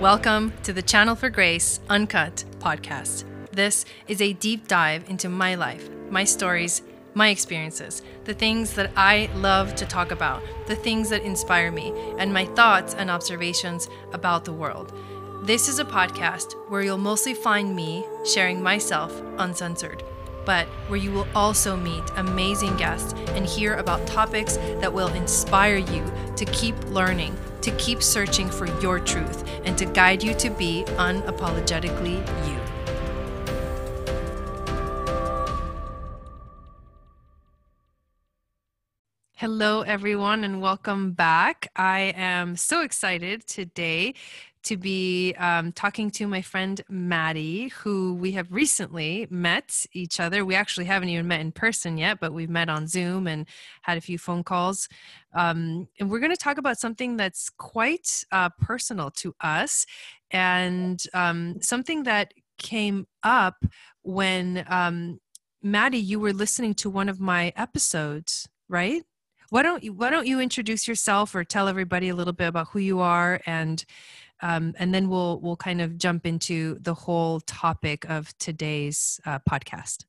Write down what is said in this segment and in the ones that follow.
Welcome to the Channel for Grace Uncut podcast. This is a deep dive into my life, my stories, my experiences, the things that I love to talk about, the things that inspire me, and my thoughts and observations about the world. This is a podcast where you'll mostly find me sharing myself uncensored, but where you will also meet amazing guests and hear about topics that will inspire you to keep learning to keep searching for your truth and to guide you to be unapologetically you. Hello, everyone, and welcome back. I am so excited today to be um, talking to my friend Maddie, who we have recently met each other. We actually haven't even met in person yet, but we've met on Zoom and had a few phone calls. Um, and we're going to talk about something that's quite uh, personal to us and um, something that came up when um, Maddie, you were listening to one of my episodes, right? Why don't you Why don't you introduce yourself or tell everybody a little bit about who you are and um, and then we'll we'll kind of jump into the whole topic of today's uh, podcast.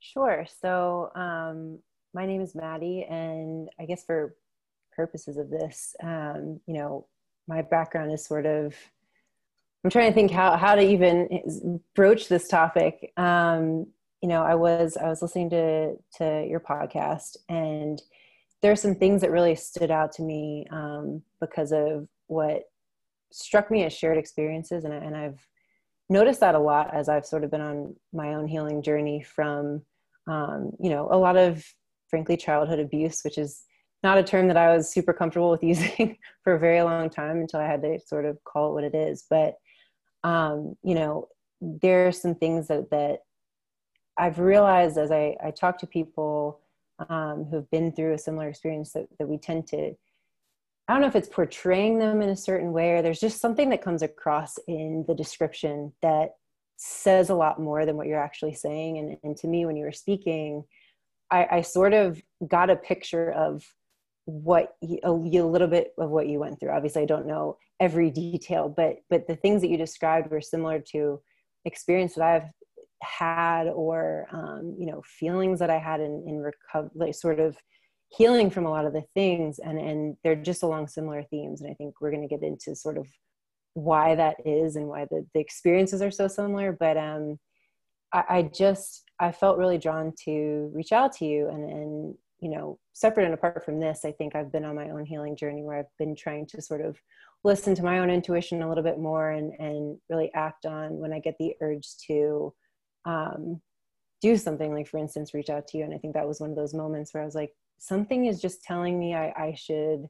Sure. So um, my name is Maddie, and I guess for purposes of this, um, you know, my background is sort of. I'm trying to think how how to even broach this topic. Um, you know, I was I was listening to to your podcast, and there are some things that really stood out to me um, because of what struck me as shared experiences, and, and I've noticed that a lot as I've sort of been on my own healing journey from, um, you know, a lot of frankly childhood abuse, which is not a term that I was super comfortable with using for a very long time until I had to sort of call it what it is. But um, you know, there are some things that that I've realized as I, I talk to people um, who've been through a similar experience that, that we tend to I don't know if it's portraying them in a certain way or there's just something that comes across in the description that says a lot more than what you're actually saying. And, and to me, when you were speaking, I, I sort of got a picture of what you, a, little bit of what you went through. Obviously, I don't know every detail, but but the things that you described were similar to experience that I've had or um, you know feelings that I had in in recovery, like sort of healing from a lot of the things and and they're just along similar themes and i think we're going to get into sort of why that is and why the, the experiences are so similar but um I, I just i felt really drawn to reach out to you and and you know separate and apart from this i think i've been on my own healing journey where i've been trying to sort of listen to my own intuition a little bit more and and really act on when i get the urge to um do something. Like for instance reach out to you and i think that was one of those moments where i was like something is just telling me I, I should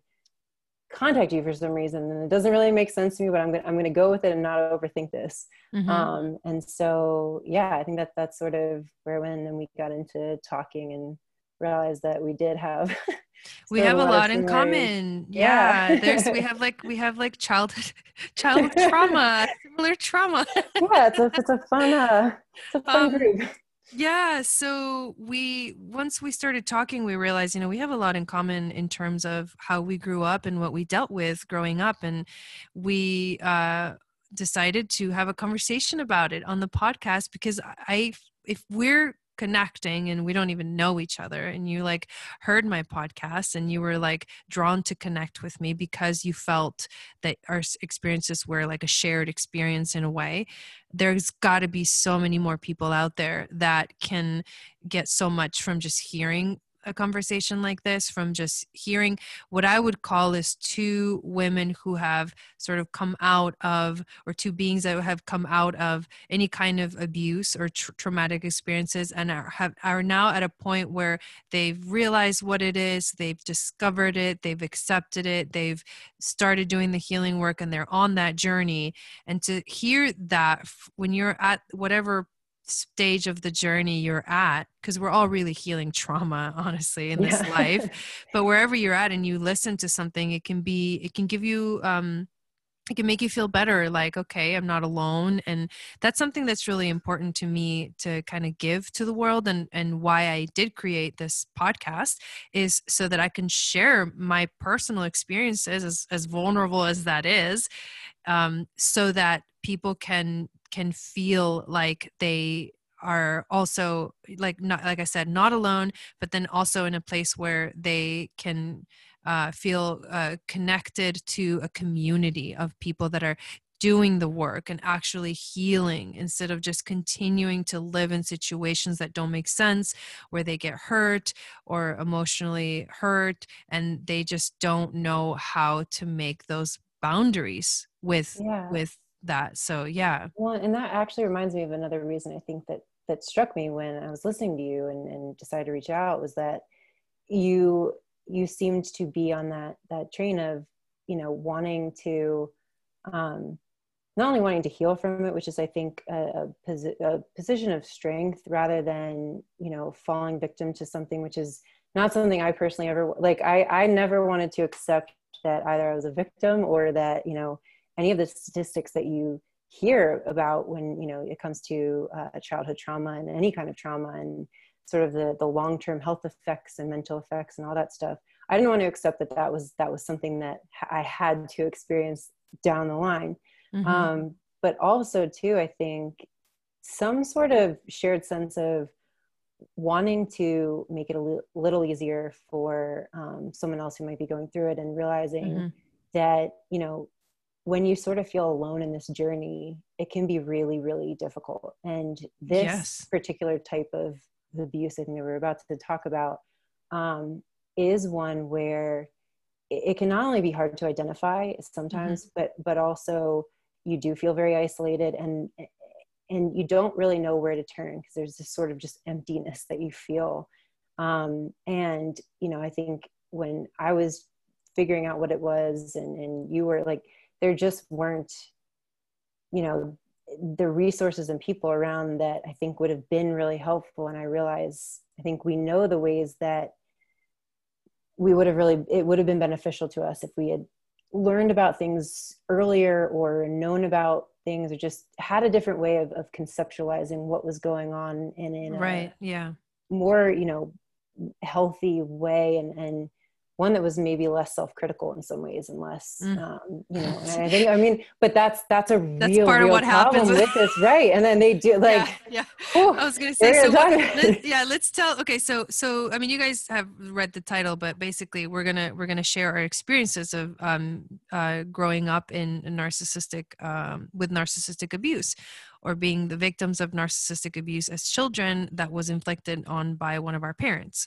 contact you for some reason and it doesn't really make sense to me but i'm gonna i'm gonna go with it and not overthink this. Mm-hmm. um and so yeah i think that that's sort of where when then we got into talking and realized that we did have we have a lot, lot in common. Yeah, yeah. there's we have like we have like childhood childhood trauma similar trauma. Yeah it's a it's a fun uh it's a fun um, group yeah so we once we started talking we realized you know we have a lot in common in terms of how we grew up and what we dealt with growing up and we uh decided to have a conversation about it on the podcast because i if we're connecting and we don't even know each other and you like heard my podcast and you were like drawn to connect with me because you felt that our experiences were like a shared experience in a way there's got to be so many more people out there that can get so much from just hearing a conversation like this from just hearing what I would call is two women who have sort of come out of, or two beings that have come out of any kind of abuse or tra- traumatic experiences and are, have, are now at a point where they've realized what it is, they've discovered it, they've accepted it, they've started doing the healing work, and they're on that journey. And to hear that when you're at whatever stage of the journey you're at because we're all really healing trauma honestly in this yeah. life but wherever you're at and you listen to something it can be it can give you um it can make you feel better like okay i'm not alone and that's something that's really important to me to kind of give to the world and and why i did create this podcast is so that i can share my personal experiences as, as vulnerable as that is um, so that people can can feel like they are also like not like i said not alone but then also in a place where they can uh, feel uh, connected to a community of people that are doing the work and actually healing instead of just continuing to live in situations that don't make sense where they get hurt or emotionally hurt and they just don't know how to make those boundaries with yeah. with that so yeah. Well and that actually reminds me of another reason i think that that struck me when i was listening to you and, and decided to reach out was that you you seemed to be on that that train of you know wanting to um, not only wanting to heal from it which is i think a, a, posi- a, position of strength rather than you know falling victim to something which is not something i personally ever like i i never wanted to accept that either i was a victim or that you know any of the statistics that you hear about when you know it comes to uh, childhood trauma and any kind of trauma and sort of the the long term health effects and mental effects and all that stuff i didn't want to accept that that was that was something that i had to experience down the line mm-hmm. um, but also too i think some sort of shared sense of wanting to make it a li- little easier for um, someone else who might be going through it and realizing mm-hmm. that you know when you sort of feel alone in this journey it can be really really difficult and this yes. particular type of abuse I think that we're about to talk about um, is one where it can not only be hard to identify sometimes, mm-hmm. but but also you do feel very isolated and and you don't really know where to turn because there's this sort of just emptiness that you feel. Um, and you know, I think when I was figuring out what it was, and and you were like, there just weren't, you know, the resources and people around that I think would have been really helpful. And I realize I think we know the ways that we would have really it would have been beneficial to us if we had learned about things earlier or known about things or just had a different way of, of conceptualizing what was going on in, in right yeah more you know healthy way and and one that was maybe less self-critical in some ways and less mm. um, you know i think i mean but that's that's a that's real, part real of what happens with this right and then they do like yeah, yeah. I was gonna say so what, let, yeah let's tell okay so so i mean you guys have read the title but basically we're gonna we're gonna share our experiences of um, uh, growing up in narcissistic um, with narcissistic abuse or being the victims of narcissistic abuse as children that was inflicted on by one of our parents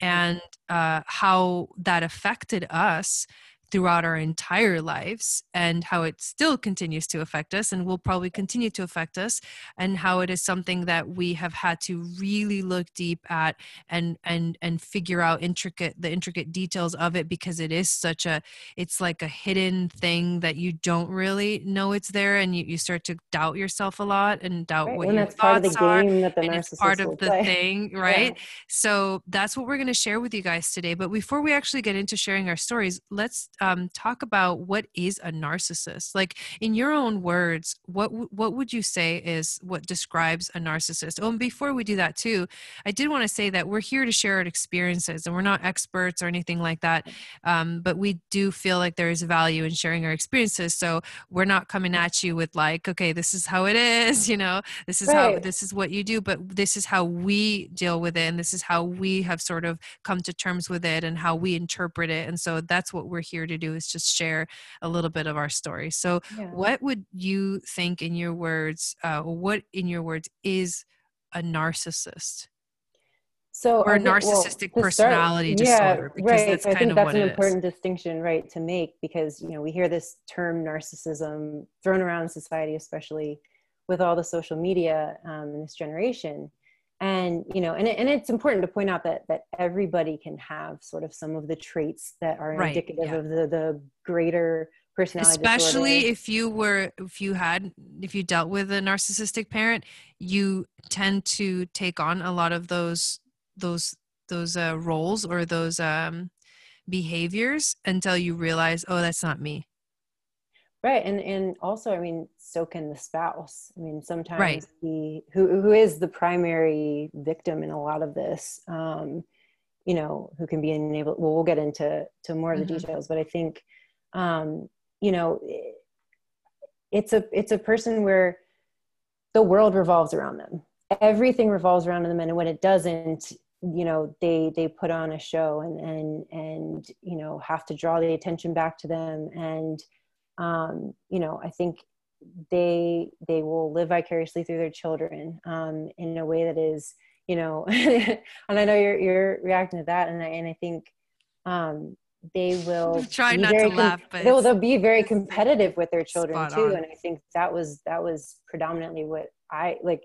and uh, how that affected us throughout our entire lives and how it still continues to affect us and will probably continue to affect us and how it is something that we have had to really look deep at and and and figure out intricate the intricate details of it because it is such a it's like a hidden thing that you don't really know it's there and you, you start to doubt yourself a lot and doubt right. what and your that's thoughts part of the game are that the and it's part of the play. thing right yeah. so that's what we're going to share with you guys today but before we actually get into sharing our stories let's um, talk about what is a narcissist. Like in your own words, what what would you say is what describes a narcissist? Oh, and before we do that too, I did want to say that we're here to share our experiences, and we're not experts or anything like that. Um, but we do feel like there is value in sharing our experiences. So we're not coming at you with like, okay, this is how it is. You know, this is right. how this is what you do. But this is how we deal with it, and this is how we have sort of come to terms with it, and how we interpret it. And so that's what we're here to do is just share a little bit of our story. So, yeah. what would you think, in your words, uh, what in your words is a narcissist? So, or narcissistic well, personality start, disorder. Yeah, right. I think that's an important distinction, right, to make because you know we hear this term narcissism thrown around in society, especially with all the social media um, in this generation and you know and, and it's important to point out that that everybody can have sort of some of the traits that are right, indicative yeah. of the the greater personality especially disorder. if you were if you had if you dealt with a narcissistic parent you tend to take on a lot of those those those uh, roles or those um behaviors until you realize oh that's not me right and and also i mean so can the spouse i mean sometimes right. the who who is the primary victim in a lot of this um you know who can be enabled well we'll get into to more of the mm-hmm. details but i think um you know it's a it's a person where the world revolves around them everything revolves around them and when it doesn't you know they they put on a show and and and you know have to draw the attention back to them and um you know i think they they will live vicariously through their children um in a way that is you know and i know you're you're reacting to that and i and i think um they will try not to com- laugh but they'll, they'll be very competitive with their children too on. and i think that was that was predominantly what i like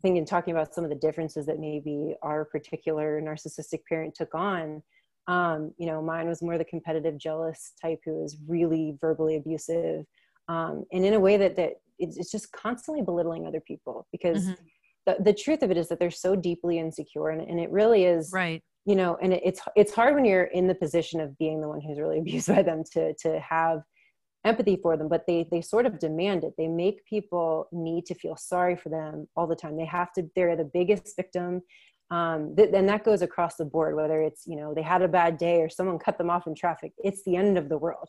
I think in talking about some of the differences that maybe our particular narcissistic parent took on um, you know mine was more the competitive jealous type who was really verbally abusive um, and in a way that that it's just constantly belittling other people because mm-hmm. the, the truth of it is that they're so deeply insecure and, and it really is right. you know and it, it's it's hard when you're in the position of being the one who's really abused by them to to have empathy for them but they they sort of demand it. They make people need to feel sorry for them all the time. They have to they're the biggest victim um, th- and that goes across the board whether it's you know they had a bad day or someone cut them off in traffic it's the end of the world.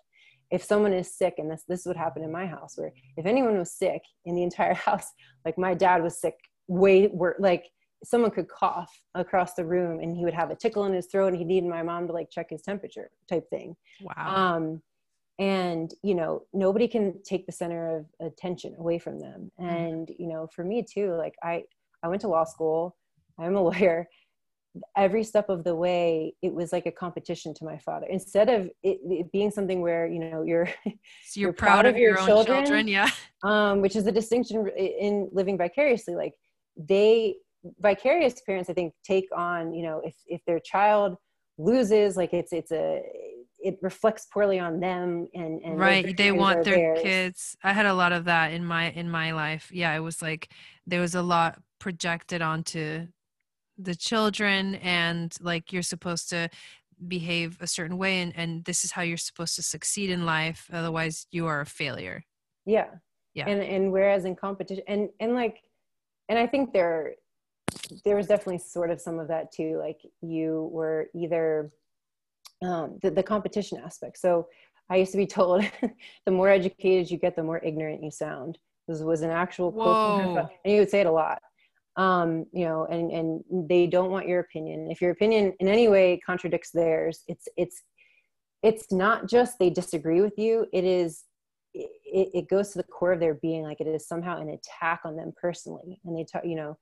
If someone is sick and this this is what happened in my house where if anyone was sick in the entire house like my dad was sick way were like someone could cough across the room and he would have a tickle in his throat and he needed my mom to like check his temperature type thing. Wow. Um, and you know nobody can take the center of attention away from them. Mm. and you know for me too like i i went to law school i'm a lawyer. Every step of the way it was like a competition to my father. Instead of it, it being something where you know you're so you're, you're proud, proud, of your, your children, children, yeah. um, which is a distinction in living vicariously. Like they vicarious parents i think take on you know if if their child loses like it's it's a it reflects poorly on them and, and right they want their theirs. kids. I had a lot of that in my in my life. Yeah it was like there was a lot projected onto the children and like you're supposed to behave a certain way and, and this is how you're supposed to succeed in life otherwise you are a failure yeah yeah and and whereas in competition and and like and i think there there was definitely sort of some of that too like you were either um, the, the competition aspect. So I used to be told the more educated you get, the more ignorant you sound. This was an actual quote, and he would say it a lot. Um, you know, and and they don't want your opinion. If your opinion in any way contradicts theirs, it's it's it's not just they disagree with you. It is it, it goes to the core of their being, like it is somehow an attack on them personally. And they talk, you know,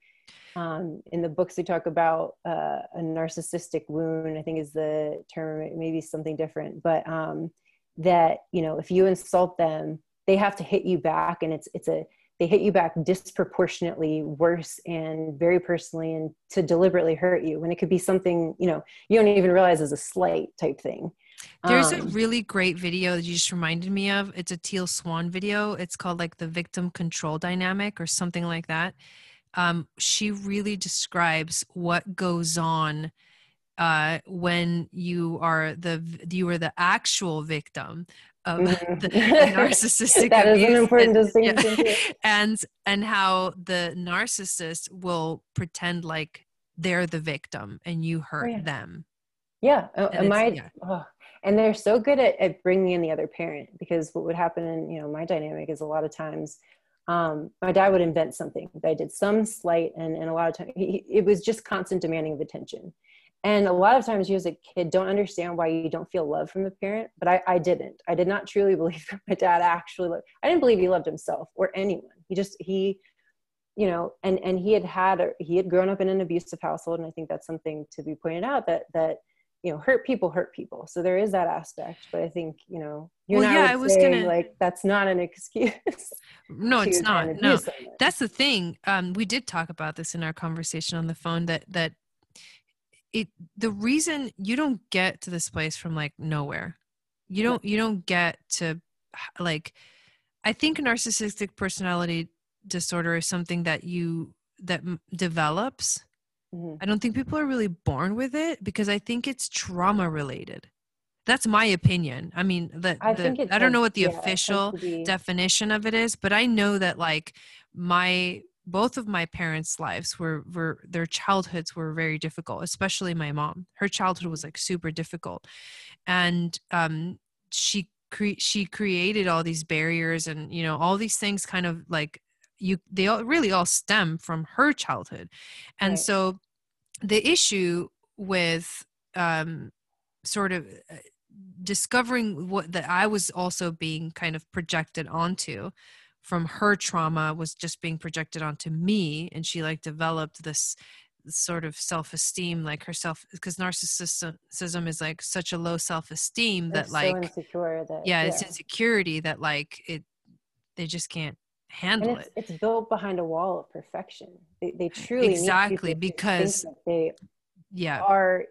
um, in the books they talk about uh, a narcissistic wound i think is the term maybe something different but um, that you know if you insult them they have to hit you back and it's it's a they hit you back disproportionately worse and very personally and to deliberately hurt you when it could be something you know you don't even realize is a slight type thing. There's um, a really great video that you just reminded me of. It's a teal swan video. It's called like the victim control dynamic or something like that. Um, she really describes what goes on uh, when you are the you are the actual victim of mm-hmm. the, the narcissistic that abuse. is an important and, distinction yeah. and and how the narcissist will pretend like they're the victim and you oh, hurt oh, yeah. them yeah oh, and my yeah. oh, and they're so good at, at bringing in the other parent because what would happen in you know my dynamic is a lot of times um, my dad would invent something that I did some slight, and, and a lot of times he, it was just constant demanding of attention. And a lot of times you as a kid don't understand why you don't feel love from the parent, but I, I didn't. I did not truly believe that my dad actually loved. I didn't believe he loved himself or anyone. He just he, you know, and and he had had a, he had grown up in an abusive household, and I think that's something to be pointed out that that you know hurt people hurt people so there is that aspect but i think you know you well, yeah, I was gonna like that's not an excuse. no, it's not. No, someone. that's the thing. Um, we did talk about this in our conversation on the phone. That that it the reason you don't get to this place from like nowhere. You don't you don't get to like. I think narcissistic personality disorder is something that you that develops Mm-hmm. I don't think people are really born with it because I think it's trauma related. that's my opinion i mean the, I the i don't know what the yeah, official definition of it is but i know that like my both of my parents lives were were their childhoods were very difficult especially my mom. Her childhood was like super difficult. And um she cre- she created all these barriers and you know all these things kind of like you they all really all stem from her childhood. And Right. so the issue with um sort of uh, discovering what that I was also being kind of projected onto from her trauma was just being projected onto me and she like developed this sort of self-esteem like herself because narcissism is like such a low self-esteem that so like insecure that yeah, it's insecurity that like it they just can't and handle it's, it it's built behind a wall of perfection. They, they truly Exactly, because- they yeah are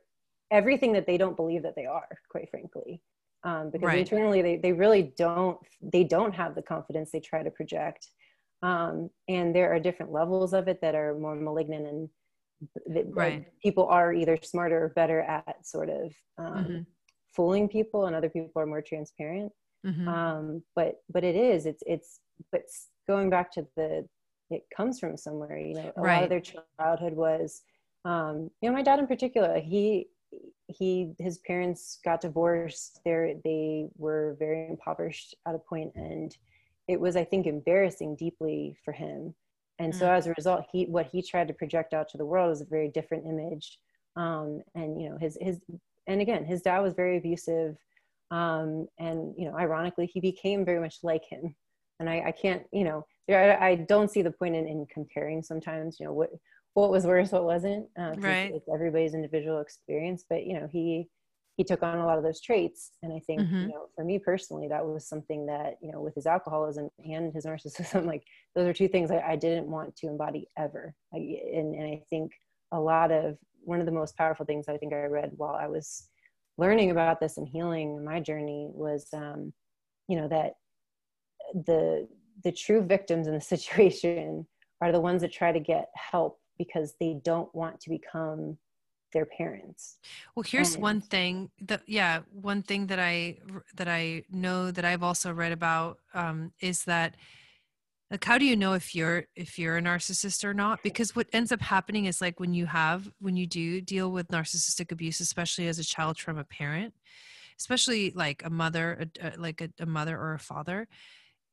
everything that they don't believe that they are, quite frankly. Um, because Right. internally, they, they really don't they don't have the confidence they try to project, um, and there are different levels of it that are more malignant and that Right. people are either smarter or better at sort of um, Mhm. fooling people, and other people are more transparent. Mhm. um but but it is it's it's but going back to the it comes from somewhere you know a lot of their childhood was um you know my dad in particular he he his parents got divorced. They they were very impoverished at a point and it was i think embarrassing deeply for him. And so Mm. as a result he what he tried to project out to the world was a very different image. Um and you know his his and again his dad was very abusive. Um, and you know ironically he became very much like him. And i, I can't you know there, I, I don't see the point in, in comparing sometimes you know what what was worse what wasn't uh, Right. it's everybody's individual experience but you know he he took on a lot of those traits and i think Mhm. you know for me personally that was something that you know with his alcoholism and his narcissism like those are two things i, I didn't want to embody ever I, and, and i think a lot of one of the most powerful things i think i read while i was learning about this and healing my journey was um, you know that the the true victims in the situation are the ones that try to get help because they don't want to become their parents Well, here's one thing that yeah, one thing that I that I know that I've also read about um, is that like how do you know if you're if you're a narcissist or not? Because what ends up happening is like when you have when you do deal with narcissistic abuse, especially as a child from a parent, especially like a mother, a, a- like a, a mother or a father,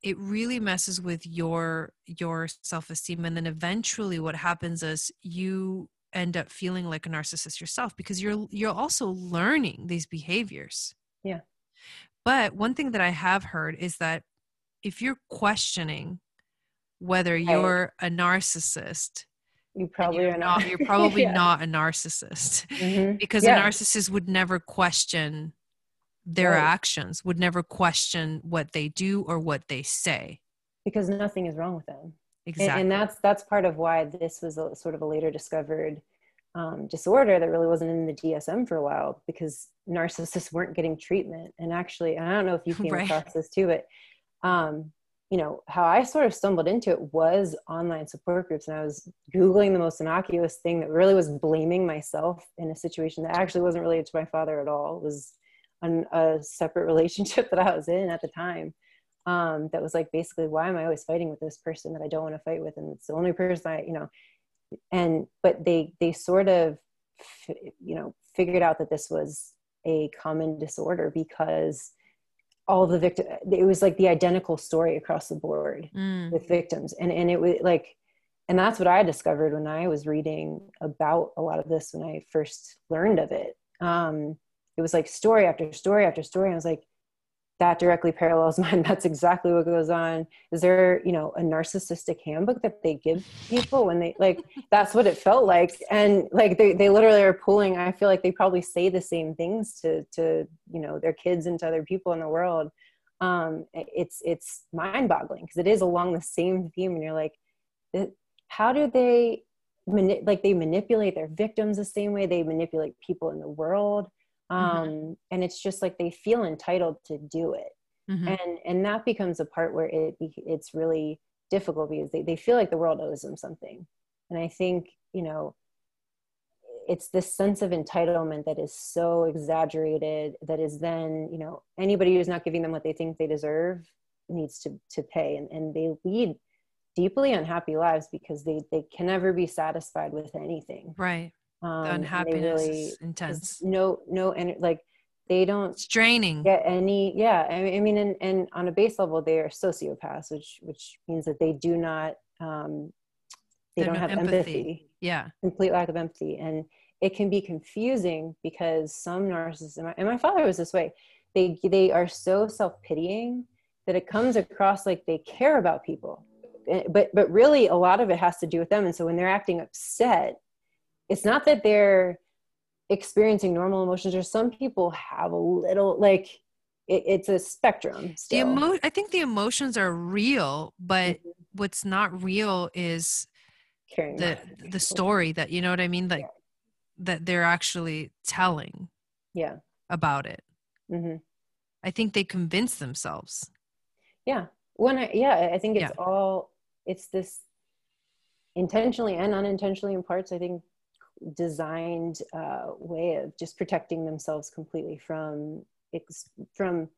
it really messes with your your self-esteem and then eventually what happens is you end up feeling like a narcissist yourself because you're you're also learning these behaviors Yeah. but one thing that i have heard is that if you're questioning whether you're a narcissist you probably you're are not you're probably Yeah. not a narcissist Mhm. because Yeah. a narcissist would never question their Right. actions would never question what they do or what they say because nothing is wrong with them And- exactly and, that's that's part of why this was a sort of a later discovered um, disorder that really wasn't in the DSM for a while because narcissists weren't getting treatment. And actually, and I don't know if you came Right. across this too, but um, you know how I sort of stumbled into it was online support groups, and I was googling the most innocuous thing that really was blaming myself in a situation that actually wasn't related to my father at all. It was an, a separate relationship that I was in at the time um, that was like basically why am i always fighting with this person that i don't want to fight with? And it's the only person i you know and but they they sort of f- you know figured out that this was a common disorder because all the victim it was like the identical story across the board Mm. with victims. And and it was like and that's what i discovered when i was reading about a lot of this when i first learned of it. Um it was like story after story after story i was like that directly parallels mine that's exactly what goes on. Is there you know a narcissistic handbook that they give people when they like that's what it felt like and like they, they literally are pulling i feel like they probably say the same things to to you know their kids and to other people in the world. Um it's it's mind boggling because it is along the same theme and you're like how do they mani- like they manipulate their victims the same way they manipulate people in the world um and it's just like they feel entitled to do it. Mhm. and and that becomes a part where it it's really difficult because they, they feel like the world owes them something. And i think you know it's this sense of entitlement that is so exaggerated that is then you know anybody who's not giving them what they think they deserve needs to to pay. And, and they lead deeply unhappy lives because they they can never be satisfied with anything. Right um, the unhappiness really, is intense. no no and like they don't straining get any yeah i mean and, and on a base level they are sociopaths which which means that they do not um they don't have empathy. empathy. yeah. Complete lack of empathy. And it can be confusing because some narcissists and my, and my father was this way they they are so self-pitying that it comes across like they care about people. Eh, but but really a lot of it has to do with them. And so when they're acting upset it's not that they're experiencing normal emotions or some people have a little like it, it's a spectrum still. the emo- i think the emotions are real but mm-hmm. what's not real is the the story that you know what i mean like yeah. that they're actually telling yeah about it mm-hmm. i think they convince themselves yeah when i yeah i think it's yeah. all it's this intentionally and unintentionally in parts i think designed uh, way of just protecting themselves completely from from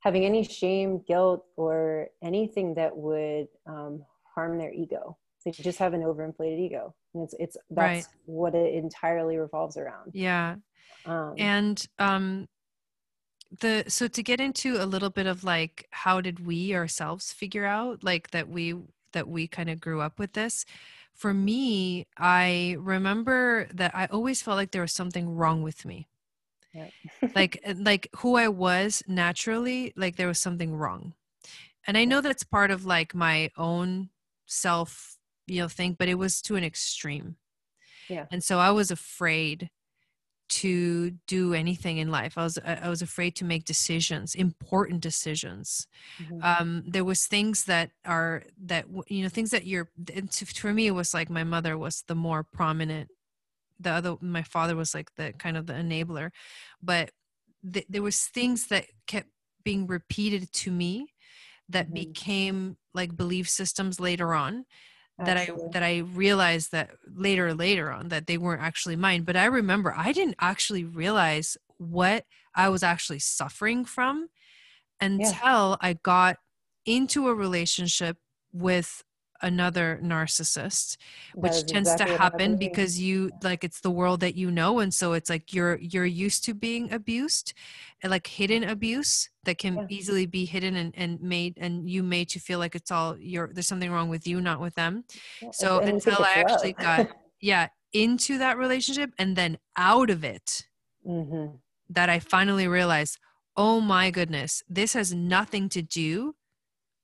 having any shame, guilt, or anything that would um, harm their ego. They just have an overinflated ego, and it's it's that's right. what it entirely revolves around. Yeah, um, and um, the so to get into a little bit of like how did we ourselves figure out like that we that we kind of grew up with this for me, I remember that I always felt like there was something wrong with me. Yeah. like like who I was naturally, like there was something wrong. And I know that's part of like my own self, you know, thing, but it was to an extreme. Yeah. And so I was afraid to do anything in life. I was I was afraid to make decisions, important decisions. Mm-hmm. Um, there was things that are that you know things that you're. For me, it was like my mother was the more prominent. The other, my father was like the kind of the enabler, but th- there was things that kept being repeated to me that mm-hmm. became like belief systems later on that I that I realized that later later on that they weren't actually mine. But I remember I didn't actually realize what I was actually suffering from until yeah. I got into a relationship with another narcissist which tends to happen because you like it's the world that you know and so it's like you're you're used to being abused and like hidden abuse that can yeah. easily be hidden and, and made and you made to feel like it's all your there's something wrong with you not with them yeah, so until i actually got yeah into that relationship and then out of it mm-hmm. that i finally realized oh my goodness this has nothing to do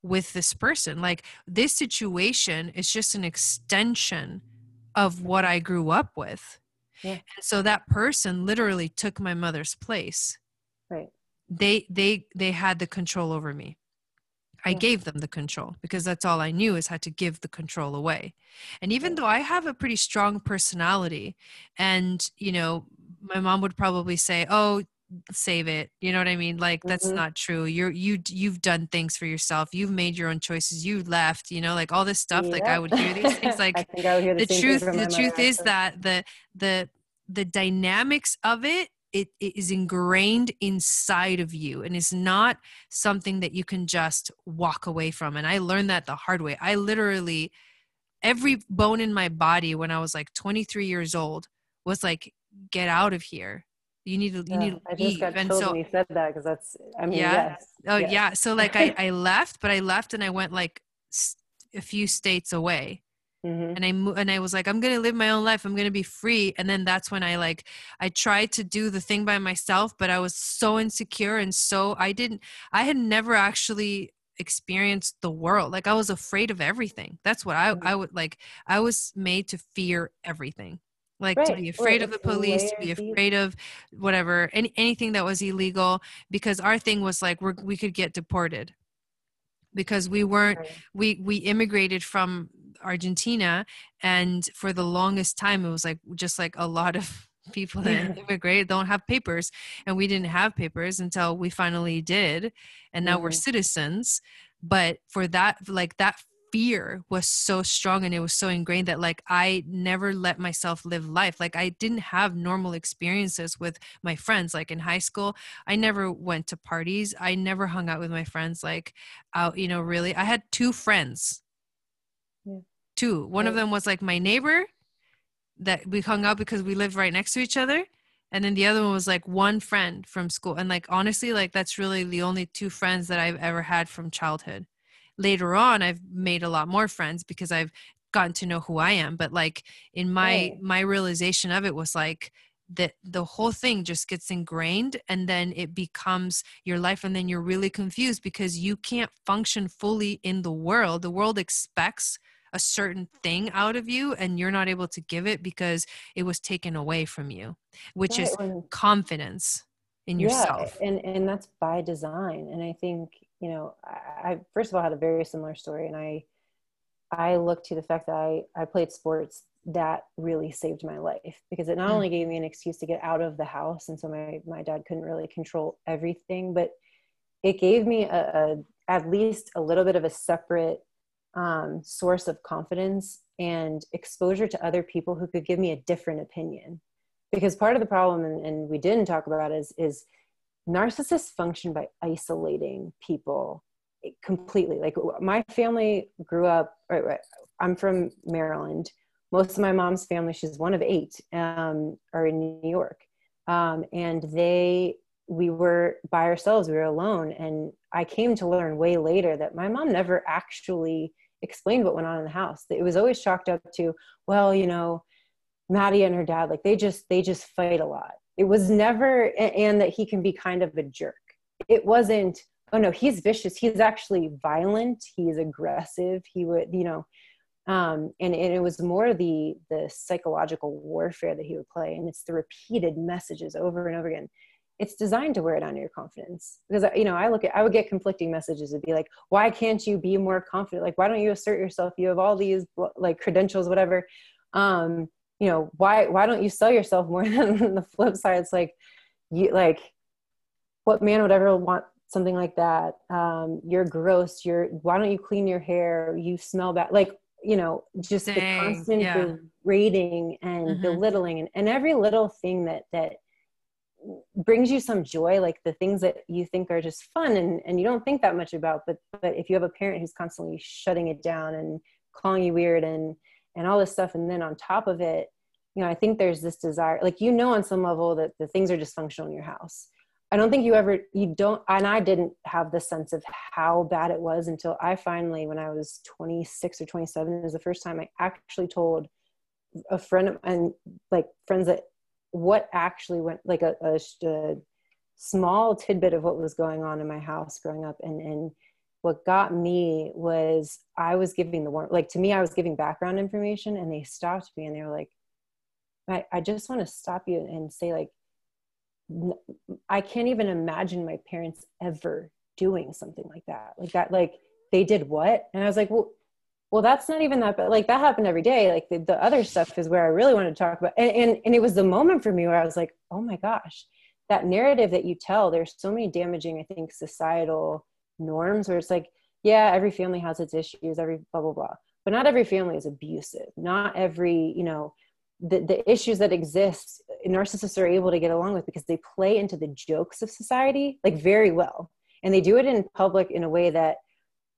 with this person. Like this situation is just an extension of what I grew up with. Yeah. And so that person literally took my mother's place. Right. They they they had the control over me. I yeah. gave them the control because that's all I knew is how to give the control away. And even though I have a pretty strong personality and you know my mom would probably say, "Oh, save it you know what i mean? Like that's mm-hmm. not true. You're you you've done things for yourself. You've made your own choices. You left you know like all this stuff like i would hear these things like the, the truth the truth is that the the the dynamics of it it, it is ingrained inside of you and is not something that you can just walk away from and i learned that the hard way. I literally every bone in my body when i was like 23 years old was like get out of here you need to you yeah, need to I just got and so, you said that because that's I mean yeah. yes, oh yes. yeah. So like I I left but I left and I went like a few states away. Mm-hmm. and I mo- and I was like I'm gonna live my own life. I'm gonna be free. And then that's when I like I tried to do the thing by myself but I was so insecure and so I didn't I had never actually experienced the world. Like I was afraid of everything. That's what I mm-hmm. I would like I was made to fear everything like right. to be afraid of the police to be afraid of whatever any, anything that was illegal because our thing was like we we could get deported because we weren't we we immigrated from argentina and for the longest time it was like just like a lot of people that immigrate don't have papers and we didn't have papers until we finally did and now mm-hmm. we're citizens but for that like that fear was so strong and it was so ingrained that like I never let myself live life. Like I didn't have normal experiences with my friends. Like in high school, I never went to parties. I never hung out with my friends like out, you know, really. I had two friends. Yeah. Two. One of them was like my neighbor that we hung out because we lived right next to each other. And then the other one was like one friend from school. And like honestly, like that's really the only two friends that I've ever had from childhood later on i've made a lot more friends because i've gotten to know who i am but like in my right. my realization of it was like that the whole thing just gets ingrained and then it becomes your life and then you're really confused because you can't function fully in the world the world expects a certain thing out of you and you're not able to give it because it was taken away from you which right. is confidence in yourself yeah, and and that's by design and i think you know, I, I first of all had a very similar story, and I I look to the fact that I I played sports that really saved my life because it not mm. only gave me an excuse to get out of the house, and so my my dad couldn't really control everything, but it gave me a, a at least a little bit of a separate um, source of confidence and exposure to other people who could give me a different opinion because part of the problem and, and we didn't talk about is is narcissists function by isolating people completely. Like my family grew up i'm from maryland. Most of my mom's family she's one of eight um, are in new york. Um, and they we were by ourselves we were alone. And i came to learn way later that my mom never actually explained what went on in the house. It was always chalked up to well you know maddie and her dad like they just they just fight a lot it was never and that he can be kind of a jerk. It wasn't oh no he's vicious. He's actually violent. He's aggressive. He would you know um, and, and it was more the the psychological warfare that he would play and it's the repeated messages over and over again. It's designed to wear down your confidence because you know i look at i would get conflicting messages and be like why can't you be more confident? Like why don't you assert yourself? You have all these like credentials whatever. Um you know why why don't you sell yourself more than the flip side it's like you like what man would ever want something like that um you're gross you're why don't you clean your hair you smell bad like you know just Dang, the constant yeah. berating and mm-hmm. belittling and, and every little thing that that brings you some joy like the things that you think are just fun and, and you don't think that much about but but if you have a parent who's constantly shutting it down and calling you weird and and all this stuff and then on top of it you know i think there's this desire like you know on some level that the things are dysfunctional in your house. I don't think you ever you don't and i didn't have the sense of how bad it was until i finally when i was 26 or 27 was the first time i actually told a friend of, and like friends that what actually went like a, a, a small tidbit of what was going on in my house growing up and and what got me was I was giving the warm, like to me, I was giving background information and they stopped me and they were like, I, I just want to stop you and say like, I can't even imagine my parents ever doing something like that. Like that, like they did what? And I was like, well, well, that's not even that, but like that happened every day. Like the, the other stuff is where I really want to talk about. And, and, and it was the moment for me where I was like, oh my gosh, that narrative that you tell, there's so many damaging, I think, societal norms where it's like yeah every family has its issues every blah blah blah. But not every family is abusive. Not every you know the, the issues that exist narcissists are able to get along with because they play into the jokes of society like very well. And they do it in public in a way that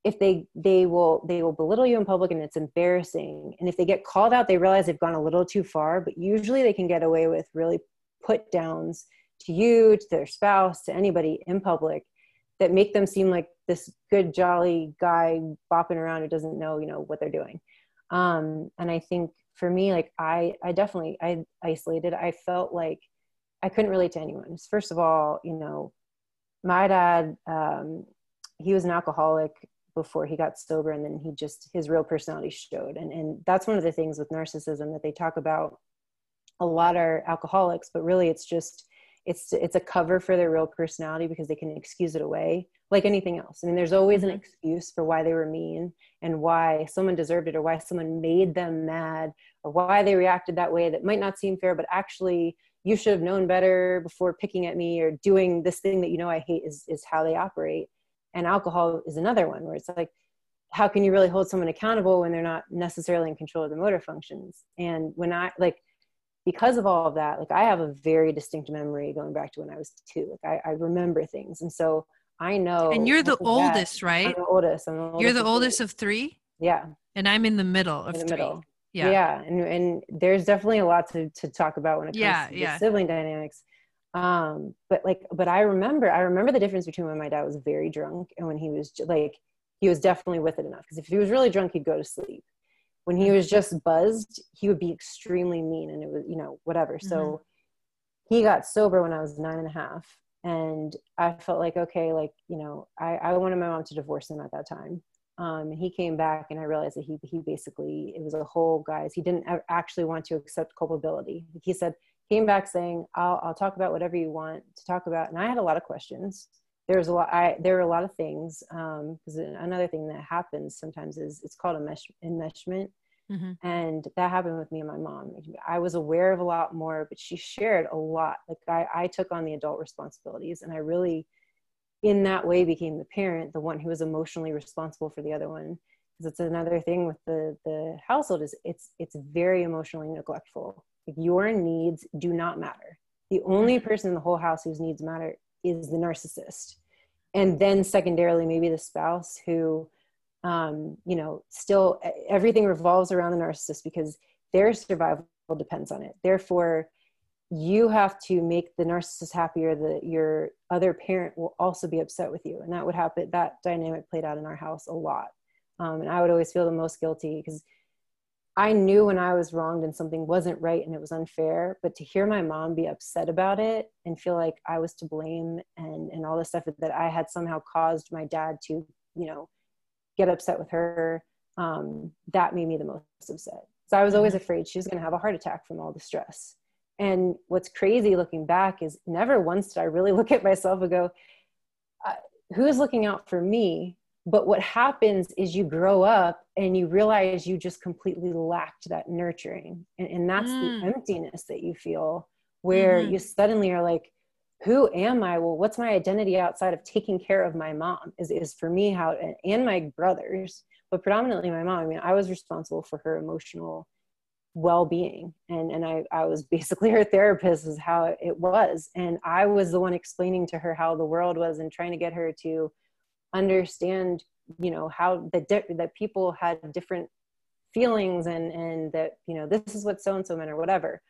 if they they will they will belittle you in public and it's embarrassing. And if they get called out they realize they've gone a little too far but usually they can get away with really put downs to you to their spouse to anybody in public that make them seem like this good jolly guy bopping around who doesn't know you know what they're doing. Um, and i think for me like i i definitely i isolated. I felt like i couldn't relate to anyone. First of all you know my dad um, he was an alcoholic before he got sober and then he just his real personality showed. And and that's one of the things with narcissism that they talk about a lot are alcoholics but really it's just it's it's a cover for their real personality because they can excuse it away like anything else. I mean there's always an mm-hmm. excuse for why they were mean and why someone deserved it or why someone made them mad or why they reacted that way that might not seem fair but actually you should have known better before picking at me or doing this thing that you know i hate is is how they operate. And alcohol is another one where it's like how can you really hold someone accountable when they're not necessarily in control of the motor functions? And when i like because of all of that like i have a very distinct memory going back to when i was two like i, I remember things. And so i know and you're the oldest that, right? I'm the oldest, I'm the oldest you're the oldest of three? Yeah. And i'm in the middle of in the three. middle. Yeah. Yeah and, and there's definitely a lot to, to talk about when it comes yeah, to yeah. sibling dynamics. Um but like but i remember i remember the difference between when my dad was very drunk and when he was like he was definitely with it enough. Because if he was really drunk he'd go to sleep when he was just buzzed he would be extremely mean and it was you know whatever. Mm-hmm. so he got sober when i was nine and a half and i felt like okay like you know i, I wanted my mom to divorce him at that time. Um, and he came back and i realized that he, he basically it was a whole guys he didn't actually want to accept culpability. He said came back saying I'll, I'll talk about whatever you want to talk about. And i had a lot of questions there was a lot I, there are a lot of things because um, another thing that happens sometimes is it's called enmesh, enmeshment. Mm-hmm. and that happened with me and my mom. I was aware of a lot more but she shared a lot. Like I, I took on the adult responsibilities and i really in that way became the parent the one who was emotionally responsible for the other one. Because it's another thing with the the household is it's it's very emotionally neglectful. Like your needs do not matter. The only mm-hmm. person in the whole house whose needs matter is the narcissist. And then secondarily maybe the spouse who um, you know still everything revolves around the narcissist because their survival depends on it. Therefore you have to make the narcissist happy or the your other parent will also be upset with you. And that would happen that dynamic played out in our house a lot. Um, and i would always feel the most guilty because I knew when I was wronged and something wasn't right and it was unfair, but to hear my mom be upset about it and feel like I was to blame and, and all the stuff that I had somehow caused my dad to, you know, get upset with her, um, that made me the most upset. So I was always mm-hmm. afraid she was going to have a heart attack from all the stress. And what's crazy looking back is never once did I really look at myself and go, who's looking out for me but what happens is you grow up and you realize you just completely lacked that nurturing and, and that's mm. the emptiness that you feel where mm-hmm. you suddenly are like who am i well what's my identity outside of taking care of my mom is, is for me how and my brothers but predominantly my mom i mean i was responsible for her emotional well-being and and I, I was basically her therapist is how it was and i was the one explaining to her how the world was and trying to get her to understand you know how that di- that people had different feelings and and that you know this is what so and so meant or whatever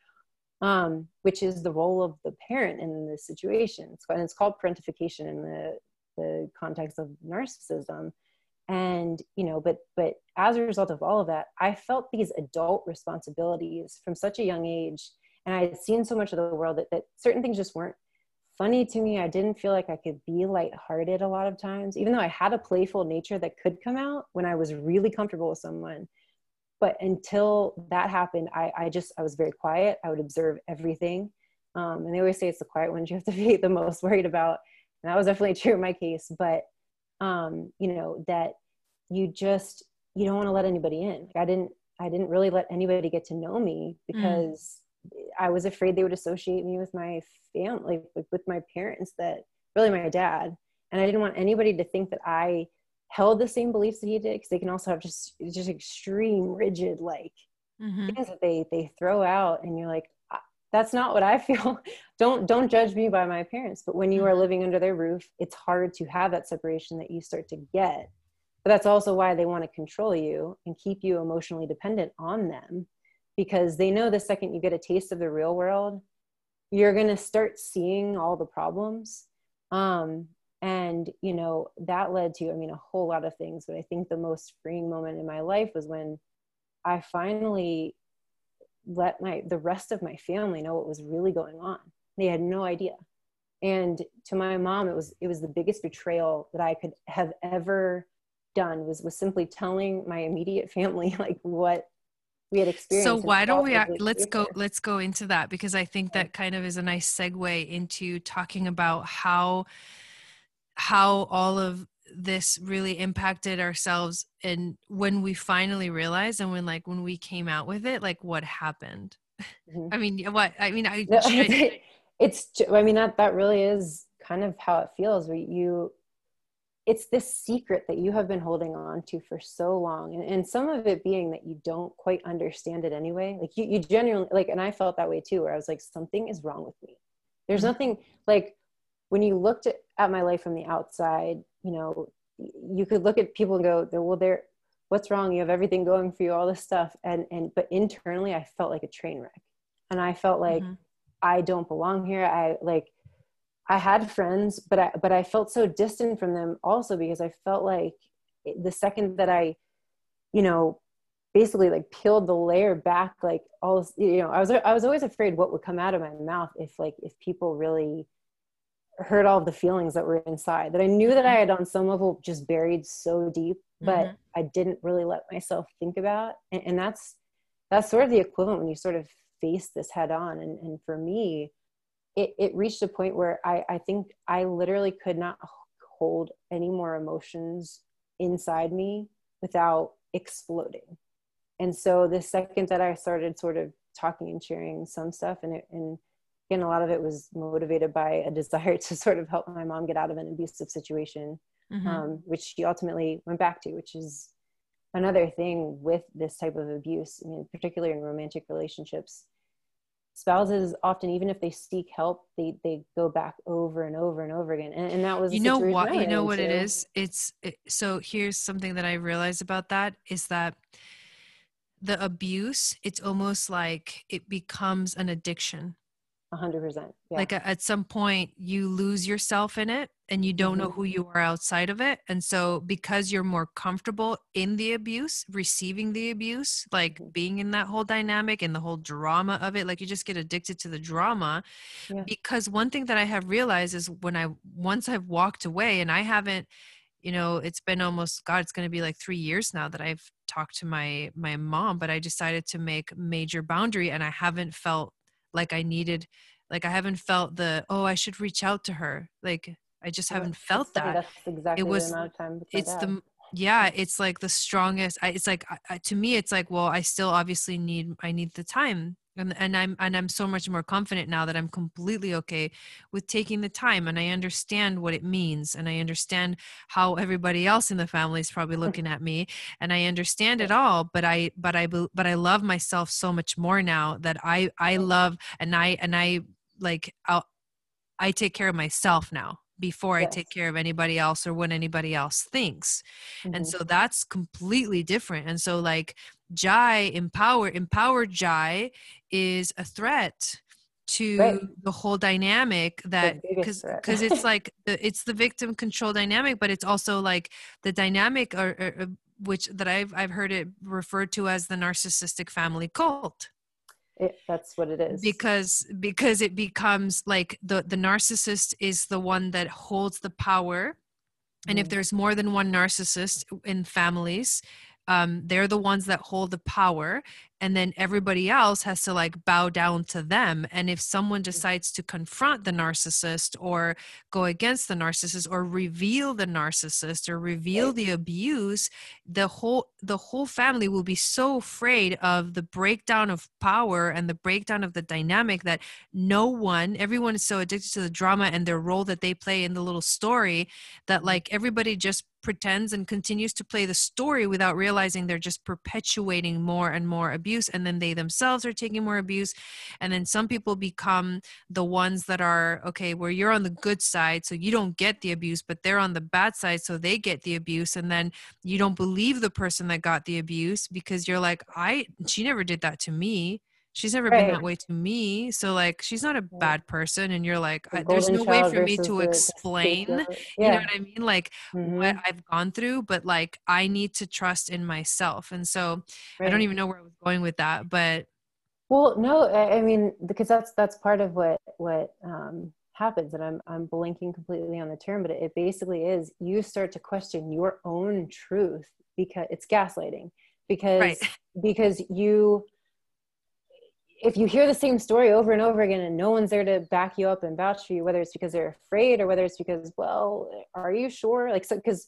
um, which is the role of the parent in this situation. It's, and it's called parentification in the the context of narcissism. And you know but but as a result of all of that i felt these adult responsibilities from such a young age. And i had seen so much of the world that, that certain things just weren't funny to me. I didn't feel like I could be lighthearted a lot of times, even though I had a playful nature that could come out when I was really comfortable with someone. But until that happened, I, I just, I was very quiet. I would observe everything. Um, and they always say it's the quiet ones you have to be the most worried about. And that was definitely true in my case. But, um, you know, that you just, you don't want to let anybody in. I didn't, I didn't really let anybody get to know me mm. because. I was afraid they would associate me with my family like with my parents that really my dad and i didn't want anybody to think that i held the same beliefs that he did because they can also have just just extreme rigid like mm-hmm. things that they they throw out and you're like that's not what i feel don't don't judge me by my parents but when you are mm-hmm. living under their roof it's hard to have that separation that you start to get but that's also why they want to control you and keep you emotionally dependent on them because they know the second you get a taste of the real world you're going to start seeing all the problems. Um, and you know that led to i mean a whole lot of things but i think the most freeing moment in my life was when i finally let my the rest of my family know what was really going on. They had no idea. And to my mom it was it was the biggest betrayal that i could have ever done was was simply telling my immediate family like what we had experienced. So why don't we let's go let's go into that because I think that kind of is a nice segue into talking about how how all of this really impacted ourselves and when we finally realized and when like when we came out with it like what happened mm-hmm. i mean what i mean i, no, I it's i mean that that really is kind of how it feels where you it's this secret that you have been holding on to for so long and, and some of it being that you don't quite understand it anyway. Like you, you genuinely like and i felt that way too where i was like something is wrong with me. There's mm-hmm. nothing like when you looked at, at my life from the outside you know you could look at people and go well they're what's wrong? You have everything going for you all this stuff. And and but internally i felt like a train wreck. And i felt like mm-hmm. i don't belong here. I like I had friends, but I but I felt so distant from them also because I felt like the second that I, you know, basically like peeled the layer back, like all you know, I was I was always afraid what would come out of my mouth if like if people really heard all the feelings that were inside that I knew that I had on some level just buried so deep, but mm-hmm. I didn't really let myself think about. And, and that's that's sort of the equivalent when you sort of face this head on. And and for me, it, it reached a point where I, I think I literally could not hold any more emotions inside me without exploding. And so the second that I started sort of talking and sharing some stuff, and, it, and again, a lot of it was motivated by a desire to sort of help my mom get out of an abusive situation, mm-hmm. um, which she ultimately went back to, which is another thing with this type of abuse. I mean, particularly in romantic relationships, spouses often even if they seek help they they go back over and over and over again. And, and that was you know what you know what it is? It's it, so here's something that i realized about that is that the abuse it's almost like it becomes an addiction 100% yeah. like at some point you lose yourself in it and you don't mm-hmm. know who you are outside of it and so because you're more comfortable in the abuse receiving the abuse like mm-hmm. being in that whole dynamic and the whole drama of it like you just get addicted to the drama yeah. because one thing that i have realized is when i once i've walked away and i haven't you know it's been almost god it's going to be like 3 years now that i've talked to my my mom but i decided to make major boundary and i haven't felt like I needed like I haven't felt the oh I should reach out to her. Like I just haven't felt that. that's exactly it was the amount of time it's the yeah. it's like the strongest I, it's like I, to me it's like well I still obviously need I need the time and, and i'm and i'm so much more confident now that i'm completely okay with taking the time and i understand what it means and i understand how everybody else in the family is probably looking at me and i understand it all but i but i but i love myself so much more now that i i love and i and i like i i take care of myself now before yes. I take care of anybody else or what anybody else thinks. Mm-hmm. And so that's completely different. And so like Jai empower empowered Jai is a threat to right. the whole dynamic that because because it's like the, it's the victim control dynamic but it's also like the dynamic or, or, which that I've I've heard it referred to as the narcissistic family cult it, that's what it is. Because because it becomes like the the narcissist is the one that holds the power. And if mm. there's more than one narcissist in families um, they're the ones that hold the power and then everybody else has to like bow down to them and if someone decides to confront the narcissist or go against the narcissist or reveal the narcissist or reveal the abuse the whole the whole family will be so afraid of the breakdown of power and the breakdown of the dynamic that no one everyone is so addicted to the drama and their role that they play in the little story that mm-hmm. like everybody just pretends and continues to play the story without realizing they're just perpetuating more and more abuse and then they themselves are taking more abuse and then some people become the ones that are okay where you're on the good side so you don't get the abuse but they're on the bad side so they get the abuse and then you don't believe the person that got the abuse because you're like I she never did that to me she's never right. been that way to me so like she's not a bad person and you're like the there's no way for me to explain yeah. you know what i mean like mm-hmm. what i've gone through but like i need to trust in myself and so right. i don't even know where i was going with that but well no i mean because that's that's part of what what um happens and i'm i'm blinking completely on the term but it, it basically is you start to question your own truth because it's gaslighting because right. because you if you hear the same story over and over again and no one's there to back you up and vouch for you whether it's because they're afraid or whether it's because well are you sure? Like so because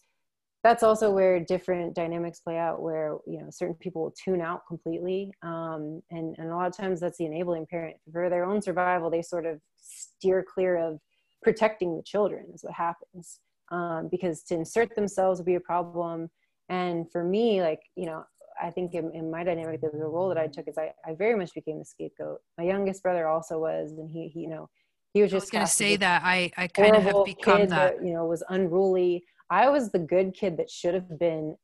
that's also where different dynamics play out where you know certain people will tune out completely um, and, and a lot of times that's the enabling parent. For their own survival they sort of steer clear of protecting the children is what happens um, because to insert themselves would be a problem. And for me like you know i think in, in my dynamic the, the role that i took is I, I very much became the scapegoat. My youngest brother also was and he, he you know he was just was going to say that i i kind of have become that. that you know was unruly. I was the good kid that should have been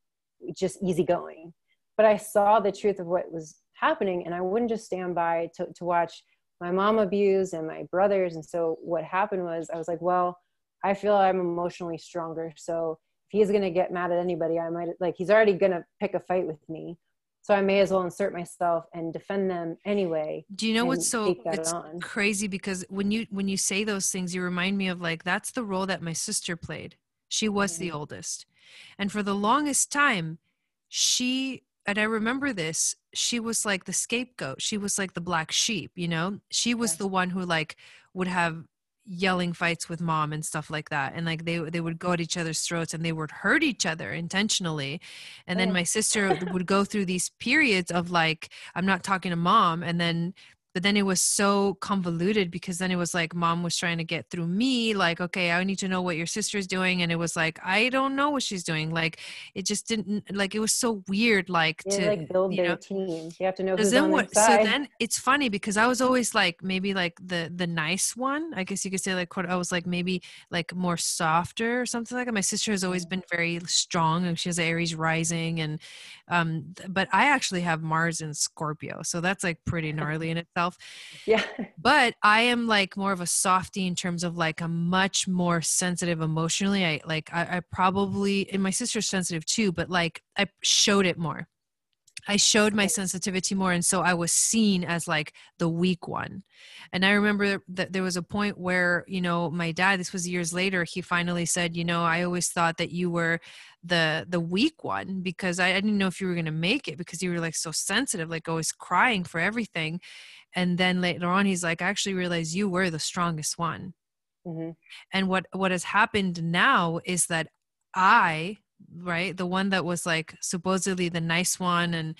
just easygoing but i saw the truth of what was happening and i wouldn't just stand by to, to watch my mom abuse and my brothers. And so what happened was i was like well i feel i'm emotionally stronger. So if he's going to get mad at anybody i might like he's already going to pick a fight with me so i may as well insert myself and defend them anyway do you know what's so it's on. crazy because when you when you say those things you remind me of like that's the role that my sister played she was mm-hmm. the oldest and for the longest time she and I remember this, she was like the scapegoat. She was like the black sheep, you know? She was yes. the one who like would have yelling fights with mom and stuff like that and like they they would go at each other's throats and they would hurt each other intentionally and then oh. my sister would go through these periods of like i'm not talking to mom and then but then it was so convoluted because then it was like mom was trying to get through me like okay i need to know what your sister's doing and it was like i don't know what she's doing like it just didn't like it was so weird like to like build their know, team you have to know who's then what, so then it's funny because i was always like maybe like the the nice one i guess you could say like quote, i was like maybe like more softer or something like that. My sister has always been very strong and she has aries rising and um but i actually have mars in scorpio so that's like pretty gnarly in itself myself. Yeah. But I am like more of a softie in terms of like I'm much more sensitive emotionally. I like I, I probably and my sister's sensitive too, but like I showed it more. I showed my sensitivity more. And so I was seen as like the weak one. And I remember that there was a point where, you know, my dad, this was years later, he finally said, you know, I always thought that you were the the weak one because I, I didn't know if you were gonna make it because you were like so sensitive, like always crying for everything and then later on he's like i actually realized you were the strongest one mm-hmm. and what what has happened now is that i right the one that was like supposedly the nice one and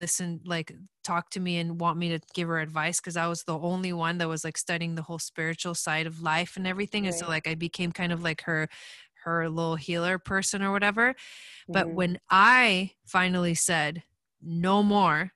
listen like talk to me and want me to give her advice because i was the only one that was like studying the whole spiritual side of life and everything right. and so like i became kind of like her her little healer person or whatever. Mm-hmm. But when I finally said no more,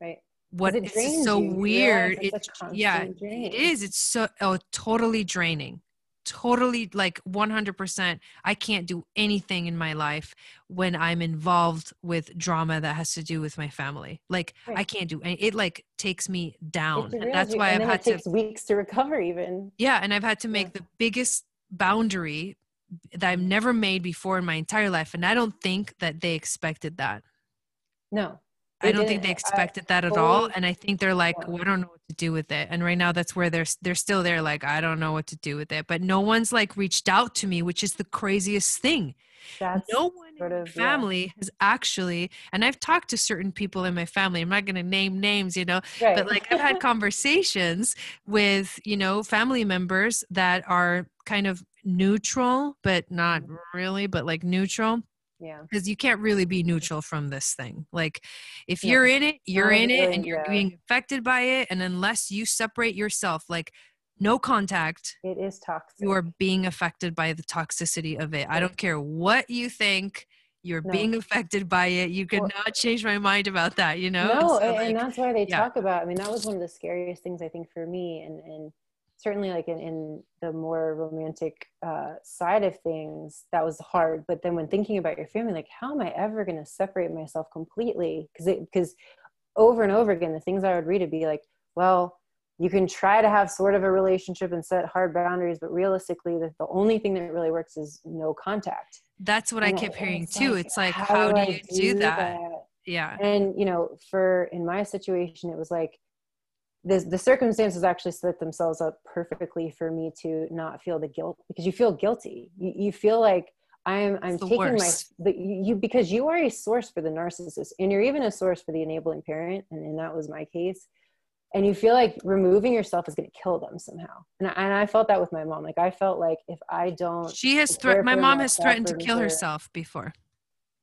right? What is so you. weird? It, yeah, drain. it is. It's so oh, totally draining. Totally like 100%. I can't do anything in my life when I'm involved with drama that has to do with my family. Like right. I can't do any, it like takes me down. And that's why and I've had to takes weeks to recover even. Yeah, and I've had to make yeah. the biggest boundary that I've never made before in my entire life. And I don't think that they expected that. No. I don't think they expected that at all. And I think they're like, well, I don't know what to do with it. And right now that's where they're they're still there, like, I don't know what to do with it. But no one's like reached out to me, which is the craziest thing. That's no one in my family yeah. has actually and I've talked to certain people in my family. I'm not gonna name names, you know, right. but like I've had conversations with, you know, family members that are kind of neutral, but not mm-hmm. really, but like neutral. Yeah. Because you can't really be neutral from this thing. Like if you're in it, you're in it and you're yeah. being affected by it. And unless you separate yourself, like no contact, it is toxic. You are being affected by the toxicity of it. I don't care what you think you're no. being affected by it you could well, not change my mind about that you know no and, so, like, and that's why they yeah. talk about i mean that was one of the scariest things i think for me and and certainly like in, in the more romantic uh, side of things that was hard. But then when thinking about your family like how am i ever going to separate myself completely? Because it because over and over again the things i would read would be like well you can try to have sort of a relationship and set hard boundaries but realistically the, the only thing that really works is no contact. That's what and i kept hearing it's too. like, it's like how, how do, do, you do, that? that? Yeah. And you know for in my situation it was like the, the circumstances actually set themselves up perfectly for me to not feel the guilt because you feel guilty. You, you feel like I'm I'm taking worst. my the, you because you are a source for the narcissist and you're even a source for the enabling parent and, and that was my case. And you feel like removing yourself is going to kill them somehow. And I, and I felt that with my mom. Like I felt like if I don't, she has threatened. My mom has threatened to kill herself before.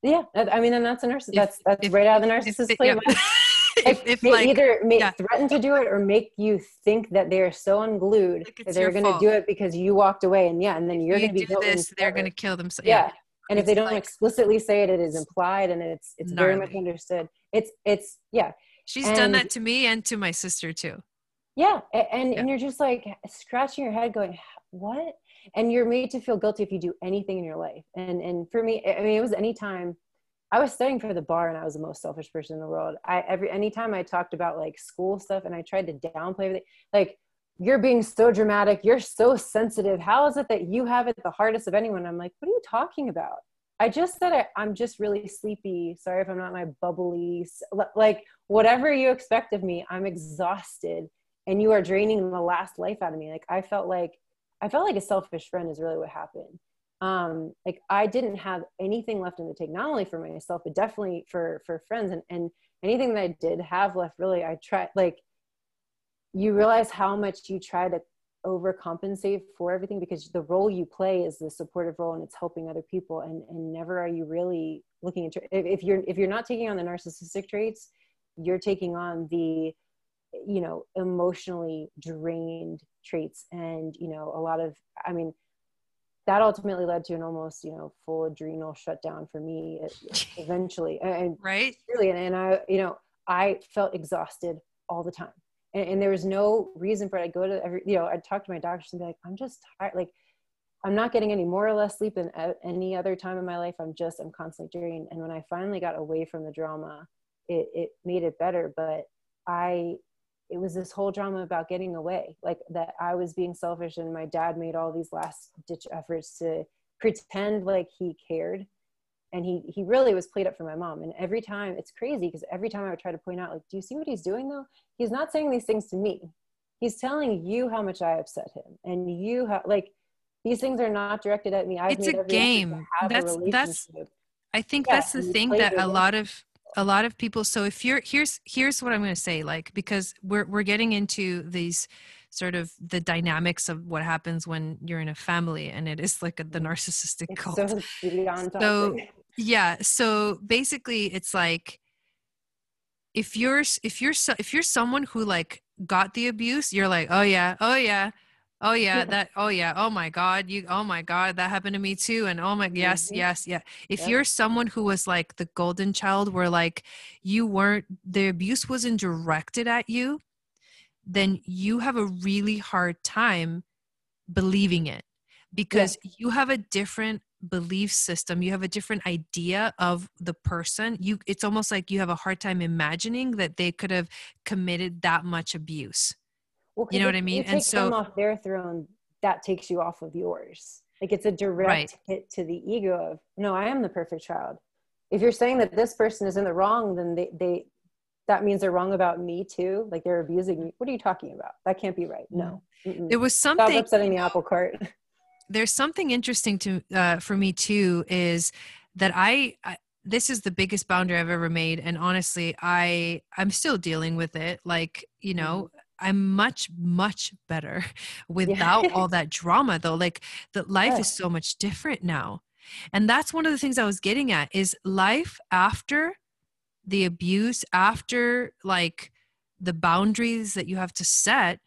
Yeah, I mean, and that's a narcissist. That's that's if, right out of the narcissist playbook. Yeah. if, if they like either make, yeah. threaten to do it or make you think that they're so unglued Like that they're going to do it because you walked away, and yeah, and then you're you going to be this, they're gonna kill themselves. yeah. Yeah. And if they don't like- explicitly say it, it is implied, and it's it's very much understood. It's it's yeah, She's done that to me and to my sister too. yeah, and Yeah. and you're just like scratching your head, going, what? And you're made to feel guilty if you do anything in your life. And and for me, I mean, it was any time. I was studying for the bar, and I was the most selfish person in the world. I every anytime I talked about like school stuff, and I tried to downplay everything, like you're being so dramatic, you're so sensitive. How is it that you have it the hardest of anyone? I'm like, what are you talking about? I just said I, I'm just really sleepy. Sorry if I'm not my bubbly, like whatever you expect of me. I'm exhausted, and you are draining the last life out of me. Like I felt like I felt like a selfish friend is really what happened. Um, like I didn't have anything left in the tank, not only for myself, but definitely for for friends. And and anything that I did have left, really, I tried. Like you realize how much you try to overcompensate for everything because the role you play is the supportive role and it's helping other people and and never are you really looking into if, if you're if you're not taking on the narcissistic traits you're taking on the you know emotionally drained traits and you know a lot of i mean that ultimately led to an almost you know full adrenal shutdown for me eventually. And Right? really and, and i you know i felt exhausted all the time. And, and there was no reason for it. I go to every you know i'd talk to my doctors and be like i'm just tired like i'm not getting any more or less sleep than any other time in my life. I'm just i'm constantly drained. And when i finally got away from the drama it, it made it better. But i it was this whole drama about getting away like that i was being selfish and my dad made all these last ditch efforts to pretend like he cared. And he he really was played up for my mom. And every time it's crazy because every time i would try to point out like do you see what he's doing though? He's not saying these things to me. He's telling you how much i upset him. And you how like these things are not directed at me. I've It's a game. have a That's- that's- I think Yeah, that's the thing that a lot of a lot of people so if you're here's here's what I'm going to say like because we're we're getting into these sort of the dynamics of what happens when you're in a family and it is like a, the mm. narcissistic it's cult. so So, yeah so basically it's like if you're if you're so, if you're someone who like got the abuse you're like oh yeah oh yeah oh yeah Yeah. that oh yeah oh my god you oh my god that happened to me too and oh my yes Mhm. yes yeah if Yep. you're someone who was like the golden child where like you weren't the abuse wasn't directed at you then you have a really hard time believing it because you have a different belief system you have a different idea of the person you it's almost like you have a hard time imagining that they could have committed that much abuse Well, You know if what I mean? You And take them so- off their throne, that takes you off of yours. Like it's a direct Right. hit to the ego of no, I am the perfect child. If you're saying that this person is in the wrong, then they they that means they're wrong about me too. Like they're abusing me. What are you talking about? That can't be right. No. Mm-mm. there was Stop something upsetting the apple cart. there's something interesting to uh, for me too is that I, I this is the biggest boundary I've ever made and honestly I I'm still dealing with it like you know I'm much much better without all that drama though like the life Yeah. is so much different now and that's one of the things I was getting at is life after the abuse after like the boundaries that you have to set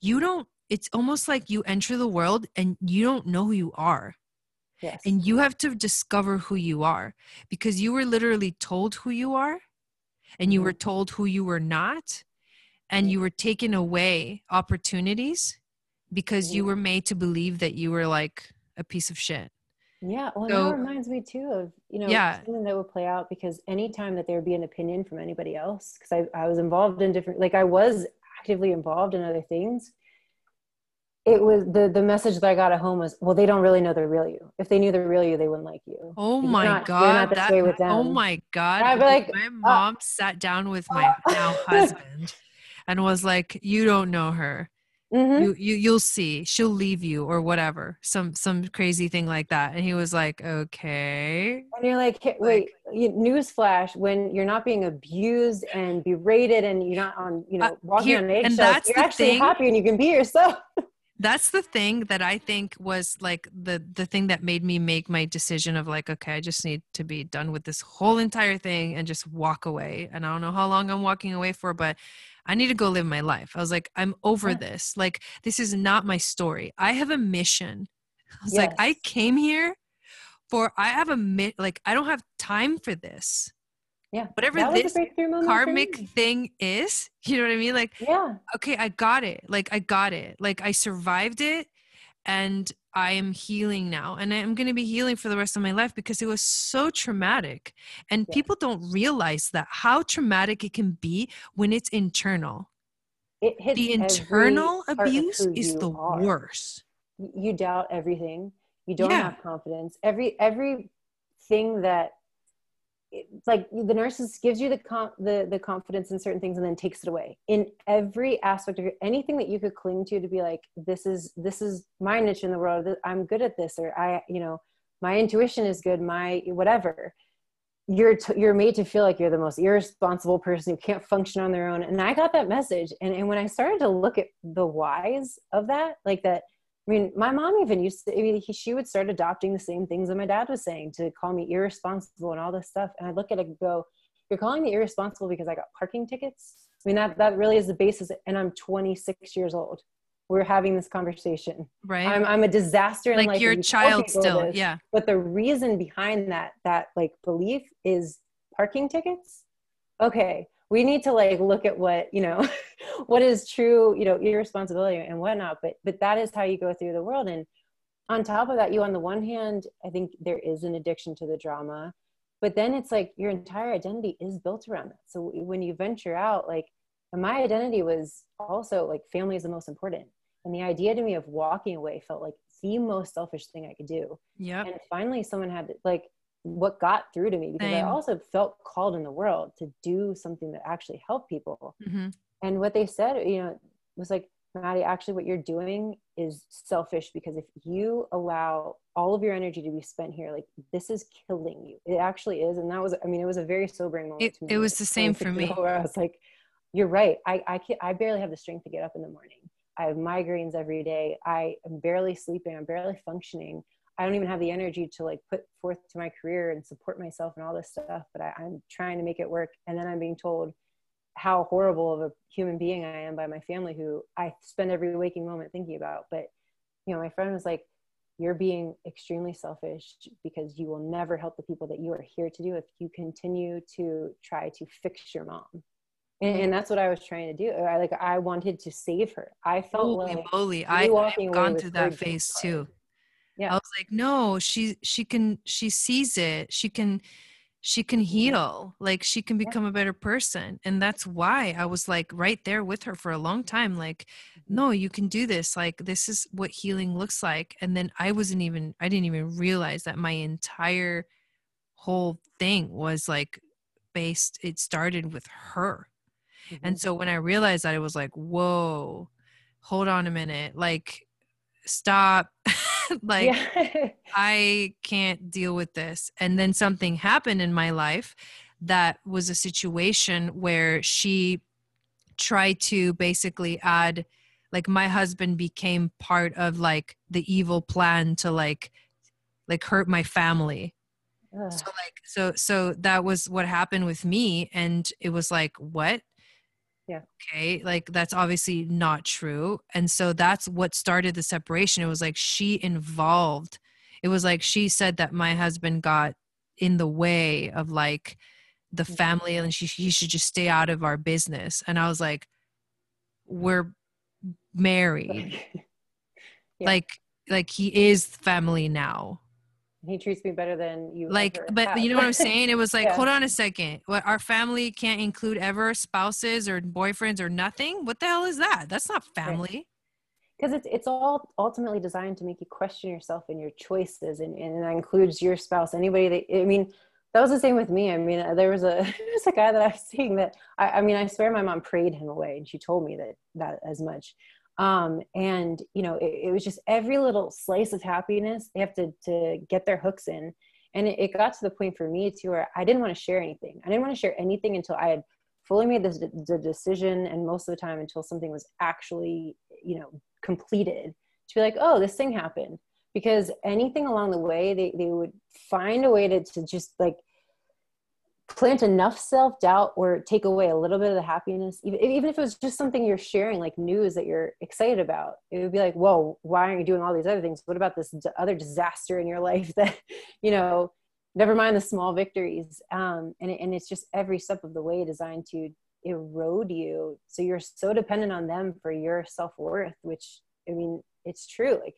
you don't it's almost like you enter the world and you don't know who you are Yes. and you have to discover who you are because you were literally told who you are and you Mhm. were told who you were not and you were taken away opportunities because you were made to believe that you were like a piece of shit Yeah, well, So- that reminds me too of you know Yeah. something that would play out because anytime that there would be an opinion from anybody else, because I I was involved in different, like I was actively involved in other things. It was the the message that I got at home was, well, they don't really know the real you. If they knew the real you, they wouldn't like you. oh You're my not- god that, oh my god I'd be like, my uh, mom sat down with my now husband and was like you don't know her Mhm. you, you you'll see she'll leave you or whatever some some crazy thing like that and he was like okay And you're like, hey, wait, you, newsflash, when you're not being abused and berated and you're not on, you know, Uh, walking here- on and eggshells, that's you're actually thing. happy and you can be yourself. that's the thing that I think was like the the thing that made me make my decision of like, okay, I just need to be done with this whole entire thing and just walk away. And I don't know how long I'm walking away for, but I need to go live my life. I was like, I'm over yeah. this. Like, this is not my story. I have a mission. I was yes. like, I came here for I have a mit like I don't have time for this yeah whatever this karmic thing is you know what i mean like yeah okay i got it like i got it like i survived it and i am healing now and i'm going to be healing for the rest of my life because it was so traumatic and yeah. people don't realize that how traumatic it can be when it's internal it the internal abuse is the are. worst you doubt everything you don't yeah. have confidence every every thing that like the narcissist gives you the, com- the the confidence in certain things and then takes it away. In every aspect of your anything that you could cling to to be like this is this is my niche in the world. I'm good at this or i you know my intuition is good my whatever. You're t- you're made to feel like you're the most irresponsible person. Who can't function on their own. And i got that message. And, and when i started to look at the whys of that like that I mean, my mom even used to, I mean, he, she would start adopting the same things that my dad was saying to call me irresponsible and all this stuff. And I look at it and go, You're calling me irresponsible because I got parking tickets? I mean, that, that really is the basis. And I'm 26 years old. We're having this conversation. Right. I'm, I'm a disaster. In like your child still. This. Yeah. But the reason behind that, that like belief is parking tickets. Okay we need to like look at what you know what is true you know irresponsibility and whatnot but but that is how you go through the world. And on top of that you on the one hand i think there is an addiction to the drama but then it's like your entire identity is built around that. So when you venture out like my identity was also like family is the most important. And the idea to me of walking away felt like the most selfish thing i could do. Yeah and finally someone had to, like what got through to me because Same. I also felt called in the world to do something that actually helped people. Mm-hmm. And what they said, you know, was like, Maddie, actually, what you're doing is selfish because if you allow all of your energy to be spent here, like this is killing you. It actually is. And that was, I mean, it was a very sobering moment. It, it was the same for me. Where I was like, you're right. I, I, can't, I barely have the strength to get up in the morning. I have migraines every day. I am barely sleeping. I'm barely functioning. I don't even have the energy to like put forth to my career and support myself and all this stuff, but I, I'm trying to make it work. And then I'm being told how horrible of a human being I am by my family who I spend every waking moment thinking about. But, you know, my friend was like, you're being extremely selfish because you will never help the people that you are here to do if you continue to try to fix your mom. And, and that's what I was trying to do. I like I wanted to save her. I felt Holy like moly, I, I've gone through that phase too yeah. I was like no she she can she sees it. She can she can heal. Like she can become a better person. And that's why i was like right there with her for a long time like mm-hmm. no you can do this. Like this is what healing looks like. And then i wasn't even i didn't even realize that my entire whole thing was like based it started with her. Mm-hmm. and so when i realized that it was like whoa hold on a minute. Like stop like yeah. I can't deal with this. And then something happened in my life that was a situation where she tried to basically add like my husband became part of like the evil plan to like like hurt my family Ugh. so like so so that was what happened with me and it was like what yeah okay like that's obviously not true and so that's what started the separation it was like she involved it was like she said that my husband got in the way of like the mm-hmm. family and she he should just stay out of our business and i was like we're married yeah. like like he is family now he treats me better than you like but have. you know what i'm saying? It was like yeah. hold on a second. What our family can't include ever spouses or boyfriends or nothing? What the hell is that? That's not family. Because it's, it's all ultimately designed to make you question yourself and your choices and, and that includes your spouse anybody that i mean that was the same with me. I mean uh, there was a there was a guy that i was seeing that I, I mean i swear my mom prayed him away and she told me that that as much um, and you know it, it, was just every little slice of happiness they have to to get their hooks in. And it, it got to the point for me too where i didn't want to share anything. I didn't want to share anything until i had fully made the decision and most of the time until something was actually you know completed to be like oh this thing happened. Because anything along the way they, they would find a way to, to just like plant enough self-doubt or take away a little bit of the happiness even, if it was just something you're sharing like news that you're excited about it would be like whoa why aren't you doing all these other things? What about this other disaster in your life that you know never mind the small victories. Um, and, and it's just every step of the way designed to erode you. So you're so dependent on them for your self-worth which i mean it's true like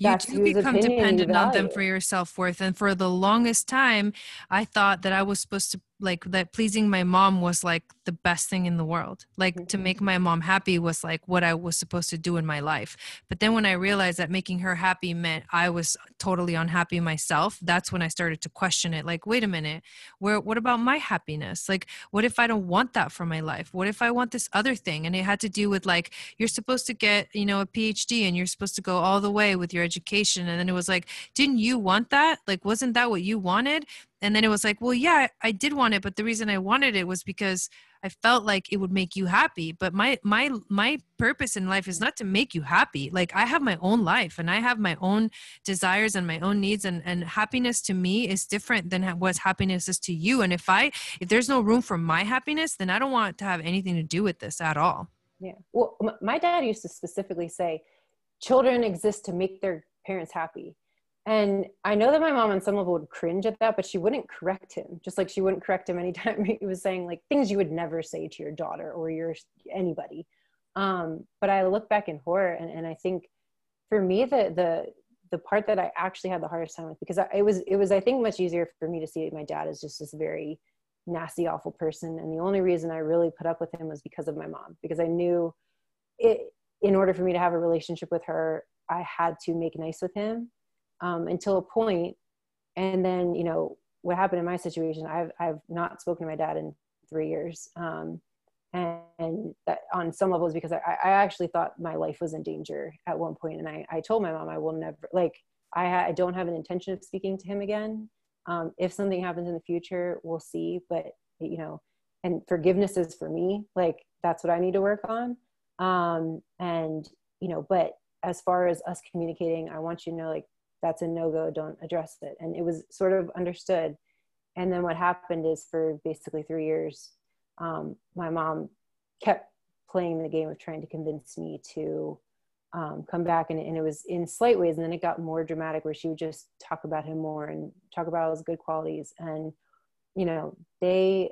you do become dependent on them for your self-worth and for the longest time i thought that i was supposed to like that pleasing my mom was like the best thing in the world. Like mm-hmm. to make my mom happy was like what i was supposed to do in my life. But then when i realized that making her happy meant i was totally unhappy myself that's when i started to question it like wait a minute where what about my happiness? Like what if i don't want that for my life? What if i want this other thing? And it had to do with like you're supposed to get you know a phd and you're supposed to go all the way with your education. And then it was like didn't you want that? Like wasn't that what you wanted and then it was like well yeah i did want it but the reason i wanted it was because i felt like it would make you happy but my my my purpose in life is not to make you happy. Like i have my own life and i have my own desires and my own needs and and happiness to me is different than what happiness is to you. And if i if there's no room for my happiness then i don't want to have anything to do with this at all. Yeah. Well my dad used to specifically say children exist to make their parents happy and I know that my mom on some level would cringe at that, but she wouldn't correct him. Just like she wouldn't correct him anytime he was saying like things you would never say to your daughter or your anybody. Um, but I look back in horror and, and I think for me the the the part that I actually had the hardest time with because I, it was it was I think much easier for me to see my dad as just this very nasty awful person and the only reason I really put up with him was because of my mom because I knew it in order for me to have a relationship with her I had to make nice with him um, until a point. And then you know what happened in my situation i've i've not spoken to my dad in three years. Um, and, that on some levels because I, I actually thought my life was in danger at one point. And i, I told my mom i will never like I, I don't have an intention of speaking to him again. Um, if something happens in the future we'll see. But you know and forgiveness is for me. Like that's what i need to work on. Um, and you know but as far as us communicating i want you to know like that's a no-go don't address it. And it was sort of understood. And then what happened is for basically three years um, my mom kept playing the game of trying to convince me to um, come back. And, and, it was in slight ways. And then it got more dramatic where she would just talk about him more and talk about all his good qualities. And you know they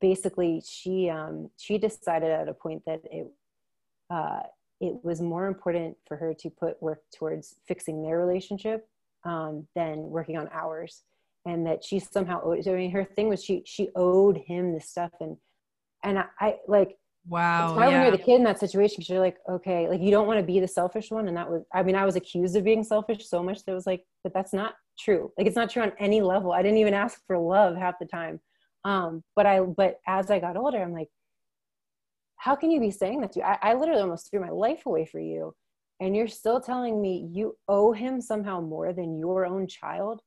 basically she um, she decided at a point that it uh, it was more important for her to put work towards fixing their relationship um, than working on ours. And that she somehow owed i mean her thing was she she owed him this stuff. And and i, I like wow why yeah. when you're the kid in that situation because you're like okay like you don't want to be the selfish one. And that was i mean i was accused of being selfish so much that it was like but that's not true. Like it's not true on any level. I didn't even ask for love half the time. Um but i but as i got older i'm like how can you be saying that to you? I, I literally almost threw my life away for you. And you're still telling me you owe him somehow more than your own child.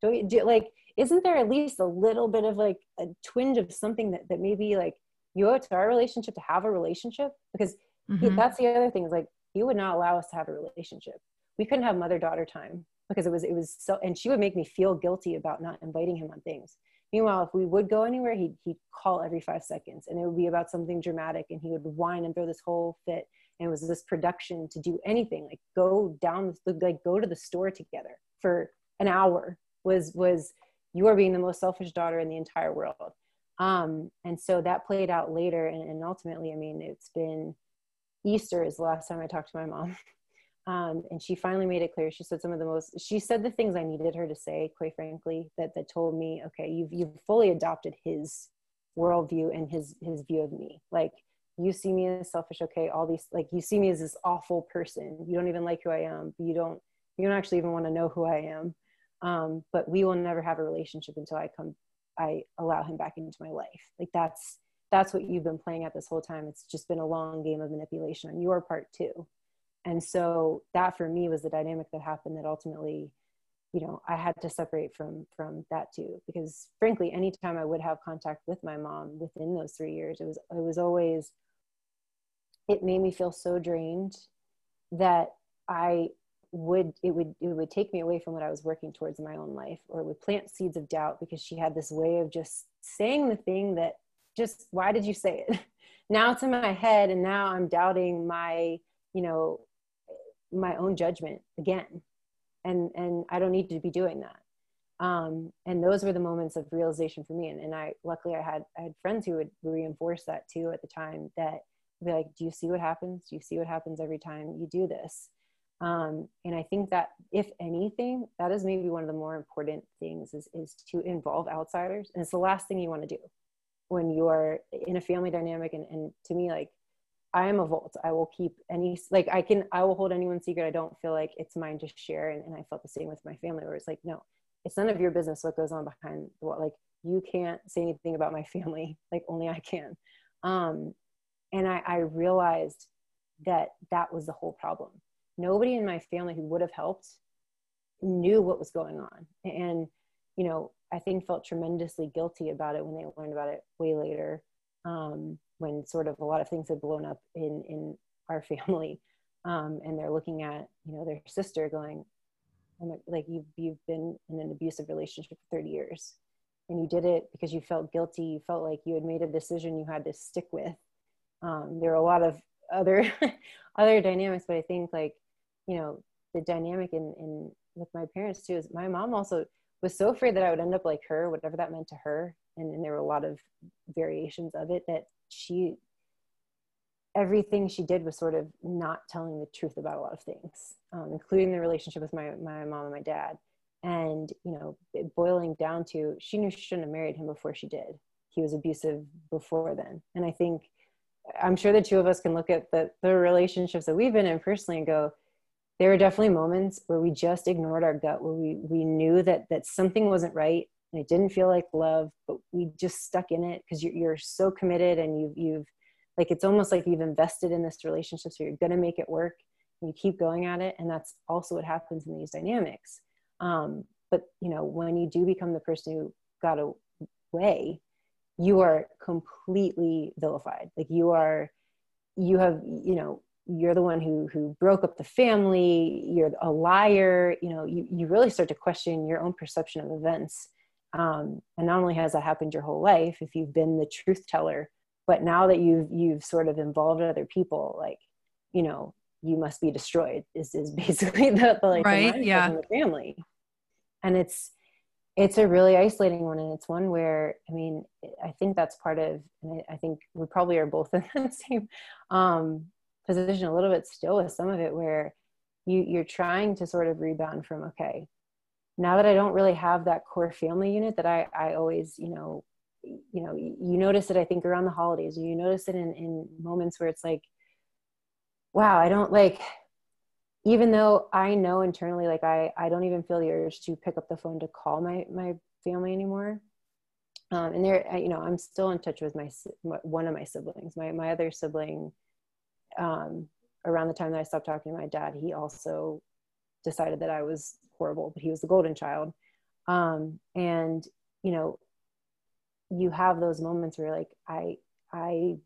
Don't you do, like, isn't there at least a little bit of like a twinge of something that, that maybe like you owe it to our relationship to have a relationship? Because mm-hmm. he, that's the other thing is like, he would not allow us to have a relationship. We couldn't have mother daughter time because it was, it was so, and she would make me feel guilty about not inviting him on things. Meanwhile, if we would go anywhere, he'd, he'd call every five seconds and it would be about something dramatic and he would whine and throw this whole fit. And it was this production to do anything, like go down, like go to the store together for an hour was, was you are being the most selfish daughter in the entire world. Um, and so that played out later. And, and ultimately, I mean, it's been Easter is the last time I talked to my mom. Um, and she finally made it clear. She said some of the most. She said the things I needed her to say, quite frankly, that that told me, okay, you've you've fully adopted his worldview and his his view of me. Like you see me as selfish. Okay, all these like you see me as this awful person. You don't even like who I am. You don't you don't actually even want to know who I am. Um, but we will never have a relationship until I come. I allow him back into my life. Like that's that's what you've been playing at this whole time. It's just been a long game of manipulation on your part too and so that for me was the dynamic that happened that ultimately you know i had to separate from from that too. Because frankly anytime i would have contact with my mom within those three years it was it was always it made me feel so drained that I would it would it would take me away from what I was working towards in my own life or it would plant seeds of doubt because she had this way of just saying the thing that just why did you say it? Now it's in my head and now I'm doubting my you know my own judgment again. And and I don't need to be doing that. Um, and those were the moments of realization for me. And, and I luckily I had I had friends who would reinforce that too at the time that be like do you see what happens? Do you see what happens every time you do this? Um, and i think that if anything that is maybe one of the more important things is, is to involve outsiders. And it's the last thing you want to do when you're in a family dynamic and, and to me like i am a vault i will keep any like i can i will hold anyone's secret i don't feel like it's mine to share and, and i felt the same with my family where it's like no it's none of your business what goes on behind what like you can't say anything about my family. Like only i can. Um, and I, I realized that that was the whole problem. Nobody in my family who would have helped knew what was going on. And you know i think felt tremendously guilty about it when they learned about it way later. Um, when sort of a lot of things had blown up in in our family um, and they're looking at you know their sister going like you've, you've been in an abusive relationship for 30 years and you did it because you felt guilty. You felt like you had made a decision you had to stick with. Um, there are a lot of other other dynamics but i think like you know the dynamic in in with my parents too is my mom also was so afraid that i would end up like her whatever that meant to her and, and there were a lot of variations of it that she everything she did was sort of not telling the truth about a lot of things um, including the relationship with my, my mom and my dad. And you know boiling down to she knew she shouldn't have married him before she did. He was abusive before then. And i think i'm sure the two of us can look at the, the relationships that we've been in personally and go there were definitely moments where we just ignored our gut where we we knew that that something wasn't right and it didn't feel like love but we just stuck in it because you're, you're so committed and you've you've like it's almost like you've invested in this relationship so you're going to make it work. And you keep going at it and that's also what happens in these dynamics. Um, but you know when you do become the person who got away you are completely vilified. Like you are you have you know you're the one who who broke up the family you're a liar you know you, you really start to question your own perception of events um, and not only has that happened your whole life if you've been the truth teller but now that you've you've sort of involved other people like you know you must be destroyed is is basically the, the like right the yeah. the family. And it's it's a really isolating one and it's one where i mean i think that's part of and i, I think we probably are both in the same um, position a little bit still with some of it where you you're trying to sort of rebound from okay now that i don't really have that core family unit that i i always you know you know you notice it i think around the holidays. You notice it in in moments where it's like wow i don't like even though i know internally like i i don't even feel the urge to pick up the phone to call my my family anymore. Um, and there you know i'm still in touch with my one of my siblings. My my other sibling um, around the time that I stopped talking to my dad, he also decided that I was horrible, but he was the golden child. Um, and you know, you have those moments where like I, I,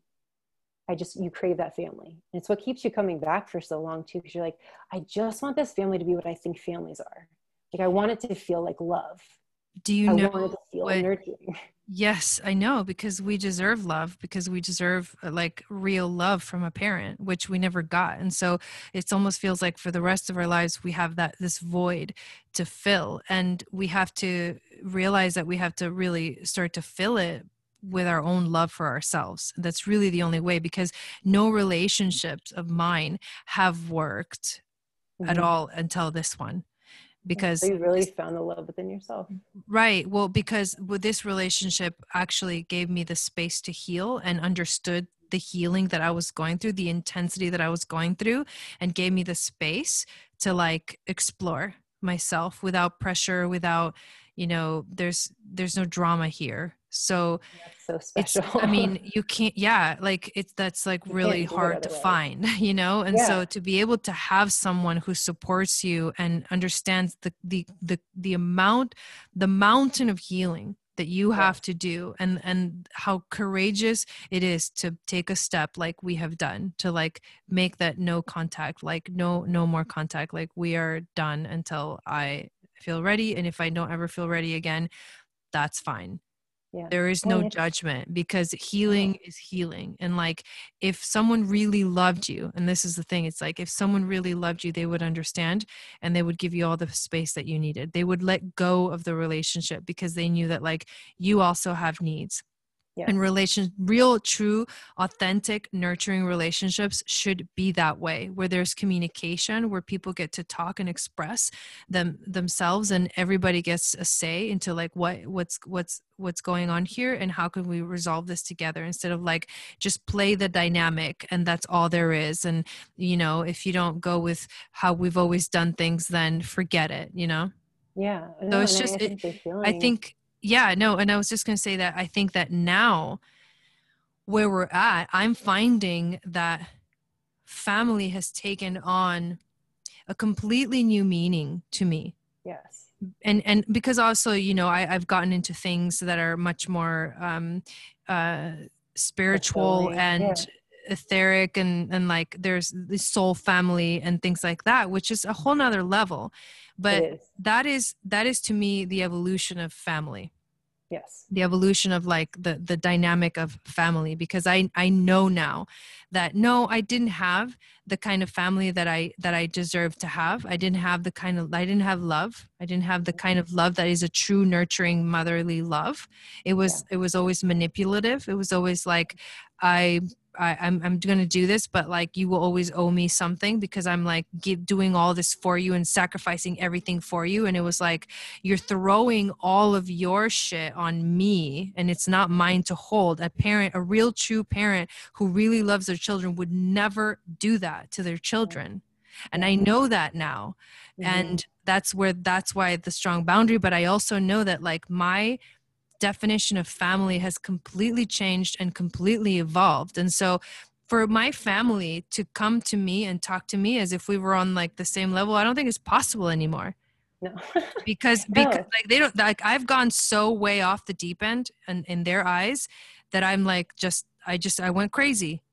I just you crave that family. And it's what keeps you coming back for so long too, because you're like, I just want this family to be what I think families are. Like I want it to feel like love. Do you I know want it to feel what. Yes, I know because we deserve love because we deserve uh, like real love from a parent which we never got. And so it almost feels like for the rest of our lives we have that this void to fill and we have to realize that we have to really start to fill it with our own love for ourselves. That's really the only way because no relationships of mine have worked mm-hmm. at all until this one because so you really found the love within yourself. Right. Well because with this relationship actually gave me the space to heal and understood the healing that i was going through the intensity that i was going through and gave me the space to like explore myself without pressure without you know there's there's no drama here so so special. I mean you can't yeah like it's that's like you really hard to find you know? And yeah. so to be able to have someone who supports you and understands the, the the the amount the mountain of healing that you have to do and and how courageous it is to take a step like we have done to like make that no contact like no no more contact like we are done until i feel ready. And if i don't ever feel ready again that's fine yeah. there is no judgment because healing is healing and like if someone really loved you and this is the thing it's like if someone really loved you they would understand and they would give you all the space that you needed. They would let go of the relationship because they knew that like you also have needs yeah. and relation real true authentic nurturing relationships should be that way where there's communication where people get to talk and express them themselves and everybody gets a say into like what what's what's what's going on here and how can we resolve this together instead of like just play the dynamic and that's all there is and you know if you don't go with how we've always done things then forget it you know yeah no, so it's just I, it, I think yeah no and i was just going to say that i think that now where we're at i'm finding that family has taken on a completely new meaning to me. Yes. And and because also you know I, i've gotten into things that are much more um uh spiritual and yeah. etheric and and like there's the soul family and things like that which is a whole nother level but is. that is that is to me the evolution of family. Yes. The evolution of like the the dynamic of family because i i know now that no i didn't have the kind of family that i that i deserve to have. I didn't have the kind of i didn't have love. I didn't have the kind of love that is a true nurturing motherly love. It was yeah. it was always manipulative. It was always like i I, am I'm, I'm going to do this, but like you will always owe me something because I'm like give, doing all this for you and sacrificing everything for you. And it was like you're throwing all of your shit on me, and it's not mine to hold. A parent, a real true parent who really loves their children, would never do that to their children, and I know that now, mm-hmm. and that's where that's why the strong boundary. But I also know that like my definition of family has completely changed and completely evolved. And so for my family to come to me and talk to me as if we were on like the same level, I don't think it's possible anymore. No. because because no. like they don't like I've gone so way off the deep end and in their eyes that I'm like just I just I went crazy.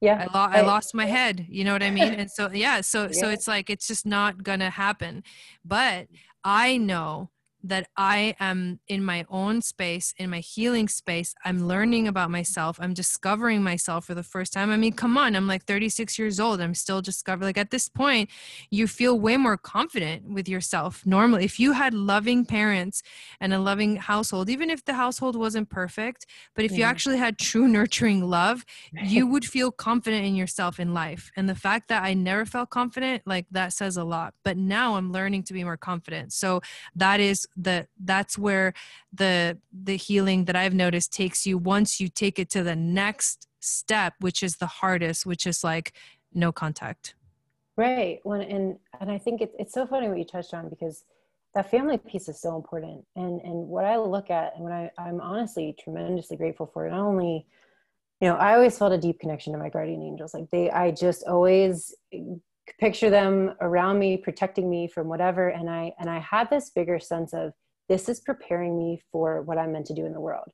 Yeah. I, lo- I lost my head, you know what I mean? And so yeah, so yeah. so it's like it's just not going to happen. But I know that I am in my own space, in my healing space. I'm learning about myself. I'm discovering myself for the first time. I mean, come on, I'm like 36 years old. I'm still discovering. Like at this point, you feel way more confident with yourself. Normally, if you had loving parents and a loving household, even if the household wasn't perfect, but if you actually had true nurturing love, you would feel confident in yourself in life. And the fact that I never felt confident, like that says a lot. But now I'm learning to be more confident. So that is the that's where the the healing that i've noticed takes you once you take it to the next step which is the hardest which is like no contact. Right. When and and i think it, it's so funny what you touched on because that family piece is so important. And and what i look at and what I, i'm honestly tremendously grateful for not only you know i always felt a deep connection to my guardian angels. Like they i just always picture them around me protecting me from whatever. And i and i had this bigger sense of this is preparing me for what i'm meant to do in the world.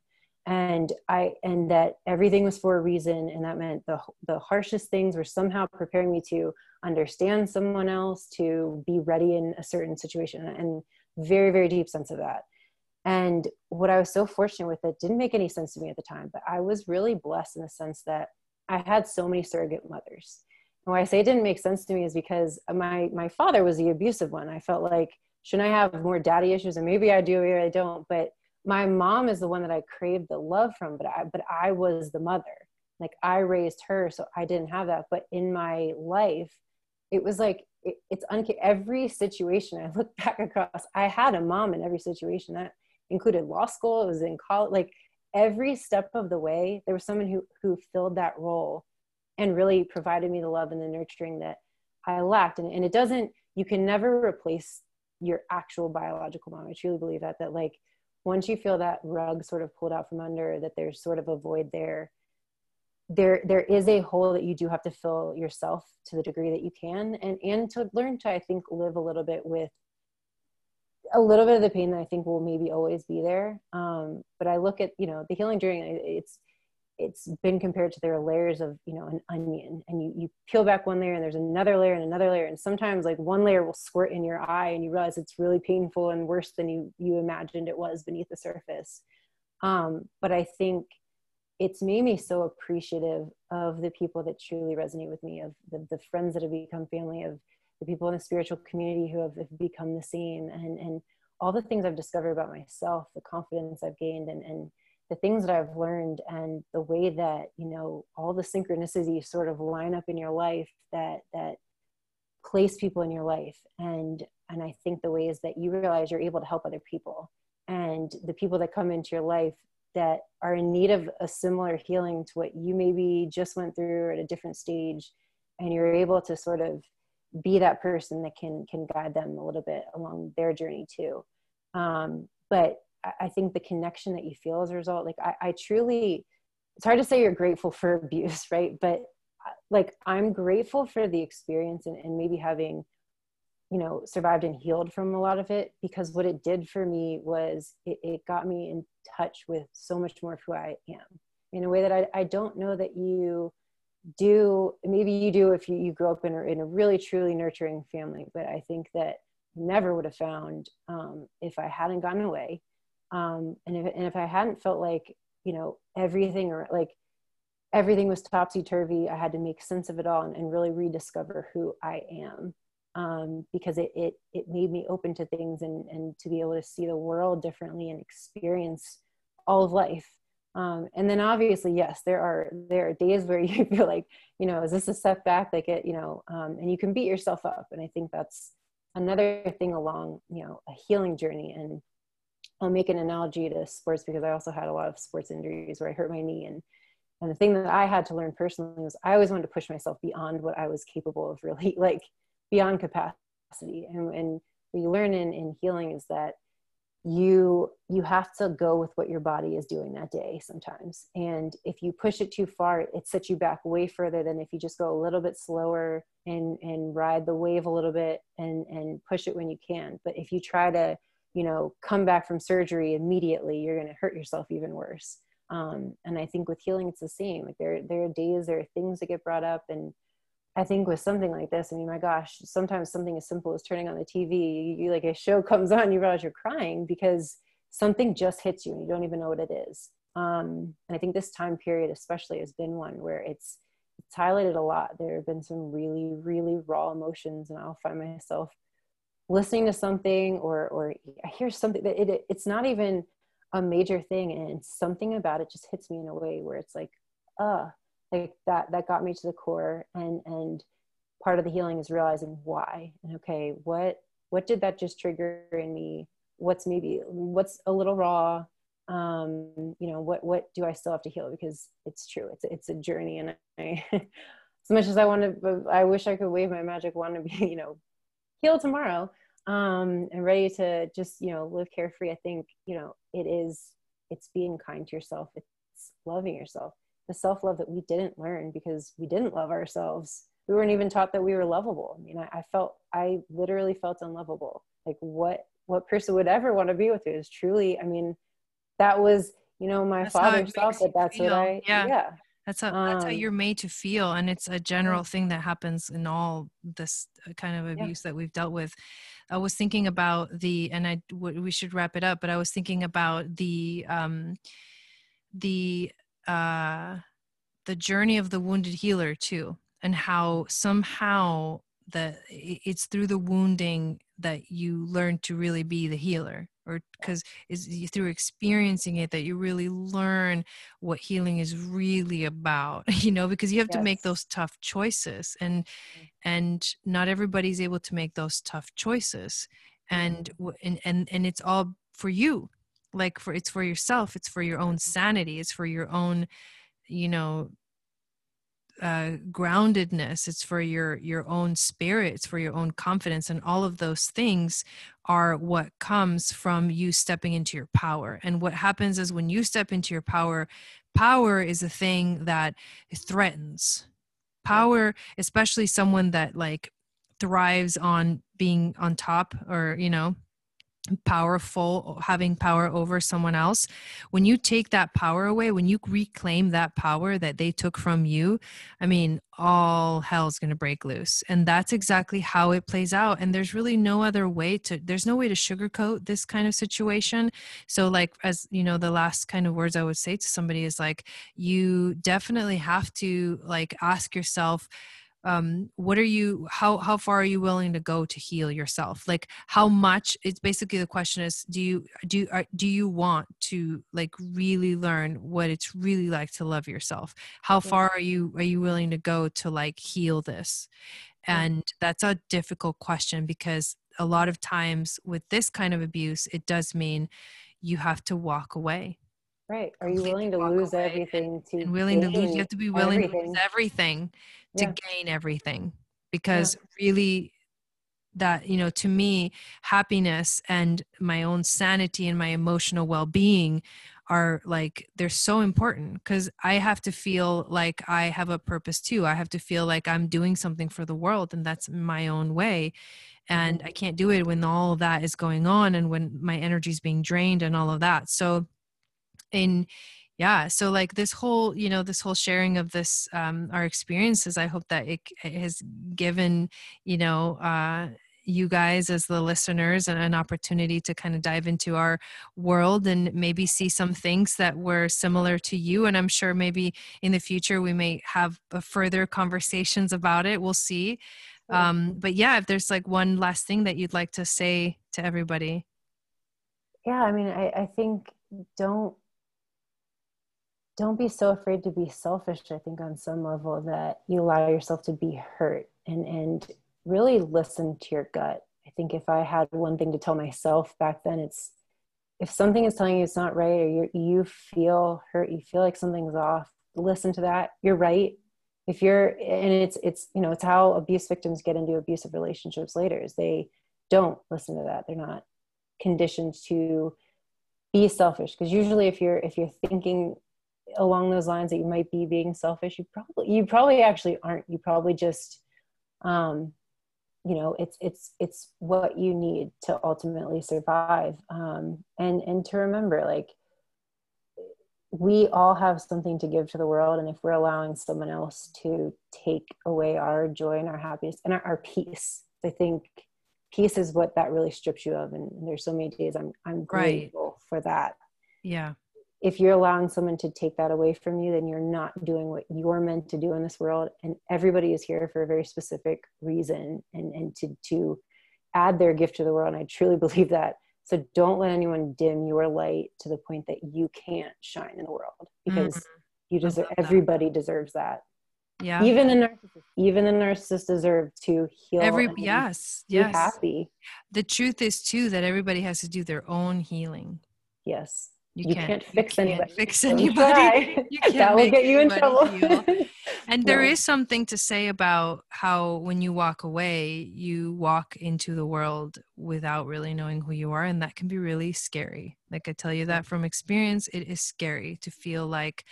And i and that everything was for a reason. And that meant the the harshest things were somehow preparing me to understand someone else to be ready in a certain situation. And very very deep sense of that. And what i was so fortunate with it didn't make any sense to me at the time but i was really blessed in the sense that i had so many surrogate mothers why I say it didn't make sense to me is because my my father was the abusive one. I felt like shouldn't I have more daddy issues? And maybe I do, or I don't. But my mom is the one that I craved the love from. But I but I was the mother. Like I raised her, so I didn't have that. But in my life, it was like it, it's un- every situation I look back across. I had a mom in every situation that included law school. It was in college. Like every step of the way, there was someone who who filled that role and really provided me the love and the nurturing that I lacked. And, and it doesn't, you can never replace your actual biological mom. I truly believe that, that like once you feel that rug sort of pulled out from under, that there's sort of a void there, there, there is a hole that you do have to fill yourself to the degree that you can and, and to learn to, I think, live a little bit with a little bit of the pain that I think will maybe always be there. Um, but I look at, you know, the healing journey, it's, it's been compared to there are layers of, you know, an onion and you, you peel back one layer and there's another layer and another layer. And sometimes like one layer will squirt in your eye and you realize it's really painful and worse than you, you imagined it was beneath the surface. Um, but I think it's made me so appreciative of the people that truly resonate with me, of the, the friends that have become family, of the people in the spiritual community who have, have become the same, and, and all the things I've discovered about myself, the confidence I've gained, and, and the things that I've learned, and the way that, you know, all the synchronicities sort of line up in your life that, that place people in your life. And, and I think the ways that you realize you're able to help other people and the people that come into your life that are in need of a similar healing to what you maybe just went through at a different stage and you're able to sort of be that person that can can guide them a little bit along their journey too um, but I, think the connection that you feel as a result like I, I truly it's hard to say you're grateful for abuse right? But uh, like i'm grateful for the experience and, and maybe having you know survived and healed from a lot of it because what it did for me was it, it got me in touch with so much more of who i am in a way that i, I don't know that you do maybe you do if you, you grow up in a, in a really truly nurturing family but i think that never would have found um, if i hadn't gone away um, and, if, and if i hadn't felt like you know everything or like everything was topsy-turvy i had to make sense of it all and, and really rediscover who i am. Um, because it, it it made me open to things and and to be able to see the world differently and experience all of life. Um, and then obviously yes there are there are days where you feel like you know is this a setback? Like it you know um, and you can beat yourself up. And i think that's another thing along you know a healing journey and i'll make an analogy to sports because i also had a lot of sports injuries where i hurt my knee and and the thing that i had to learn personally was i always wanted to push myself beyond what i was capable of really like beyond capacity and, and what you learn in, in healing is that you you have to go with what your body is doing that day sometimes and if you push it too far it sets you back way further than if you just go a little bit slower and and ride the wave a little bit and and push it when you can but if you try to you know come back from surgery immediately you're going to hurt yourself even worse um, and i think with healing it's the same like there there are days there are things that get brought up and I think with something like this, I mean, my gosh, sometimes something as simple as turning on the TV, you, like a show comes on, you realize you're crying because something just hits you and you don't even know what it is. Um, and I think this time period, especially, has been one where it's it's highlighted a lot. There have been some really, really raw emotions, and I'll find myself listening to something or or I hear something that it, it it's not even a major thing, and something about it just hits me in a way where it's like, uh, like that that got me to the core and and part of the healing is realizing why and okay what what did that just trigger in me? What's maybe what's a little raw? Um you know what what do i still have to heal? Because it's true it's it's a journey and i as much as i want to i wish i could wave my magic wand and be you know heal tomorrow um and ready to just you know live carefree i think you know it is it's being kind to yourself it's loving yourself the self love that we didn't learn because we didn't love ourselves. We weren't even taught that we were lovable. I mean, I, I felt, I literally felt unlovable. Like, what, what person would ever want to be with you is truly, I mean, that was, you know, my that's father thought that that's feel. what I, yeah. yeah. That's how that's how um, you're made to feel, and it's a general thing that happens in all this uh, kind of abuse yeah. that we've dealt with. I was thinking about the, and I we should wrap it up, but I was thinking about the um, the uh, the journey of the wounded healer too, and how somehow that it's through the wounding that you learn to really be the healer or because it's through experiencing it that you really learn what healing is really about you know because you have yes. to make those tough choices and mm. and not everybody's able to make those tough choices and mm-hmm. and and, and it's all for you like for it's for yourself it's for your own sanity it's for your own you know uh, groundedness it's for your your own spirit it's for your own confidence and all of those things are what comes from you stepping into your power. And what happens is when you step into your power power is a thing that threatens. Power especially someone that like thrives on being on top or you know powerful having power over someone else when you take that power away when you reclaim that power that they took from you i mean all hell's going to break loose. And that's exactly how it plays out. And there's really no other way to there's no way to sugarcoat this kind of situation. So like as you know the last kind of words i would say to somebody is like you definitely have to like ask yourself um, what are you how how far are you willing to go to heal yourself? Like how much it's basically the question is do you do you, are, do you want to like really learn what it's really like to love yourself? How far are you are you willing to go to like heal this? And that's a difficult question because a lot of times with this kind of abuse it does mean you have to walk away right are you willing to lose everything to and willing to lose you have to be willing everything. to lose everything to yeah. gain everything because yeah. really that you know to me happiness and my own sanity and my emotional well-being are like they're so important because i have to feel like i have a purpose too i have to feel like i'm doing something for the world and that's my own way and mm-hmm. i can't do it when all of that is going on and when my energy is being drained and all of that so in yeah so like this whole you know this whole sharing of this um our experiences i hope that it, it has given you know uh you guys as the listeners and an opportunity to kind of dive into our world and maybe see some things that were similar to you. And i'm sure maybe in the future we may have further conversations about it. We'll see. Um, but yeah if there's like one last thing that you'd like to say to everybody. Yeah i mean i, I think don't don't be so afraid to be selfish i think on some level that you allow yourself to be hurt and and really listen to your gut. I think if i had one thing to tell myself back then it's if something is telling you it's not right or you you feel hurt you feel like something's off listen to that. You're right. If you're and it's it's you know it's how abuse victims get into abusive relationships later is they don't listen to that. They're not conditioned to be selfish. Because usually if you're if you're thinking along those lines that you might be being selfish you probably you probably actually aren't. You probably just um you know it's it's it's what you need to ultimately survive. Um and and to remember like we all have something to give to the world. And if we're allowing someone else to take away our joy and our happiness and our, our peace i think peace is what that really strips you of. And, and there's so many days i'm i'm grateful right. for that. Yeah if you're allowing someone to take that away from you, then you're not doing what you're meant to do in this world. And everybody is here for a very specific reason and, and to, to add their gift to the world. And I truly believe that. So don't let anyone dim your light to the point that you can't shine in the world because mm-hmm. you deserve, everybody deserves that. Yeah. Even the narcissist, even the narcissist deserve to heal. Every, yes. Yes. Happy. The truth is too, that everybody has to do their own healing. Yes you, you can't, can't, fix you can't anybody. Fix anybody. You can't that will get you in trouble. and there is something to say about how when you walk away, you walk into the world without really knowing who you are, and that can be really scary. Like I tell you that from experience, it is scary to feel like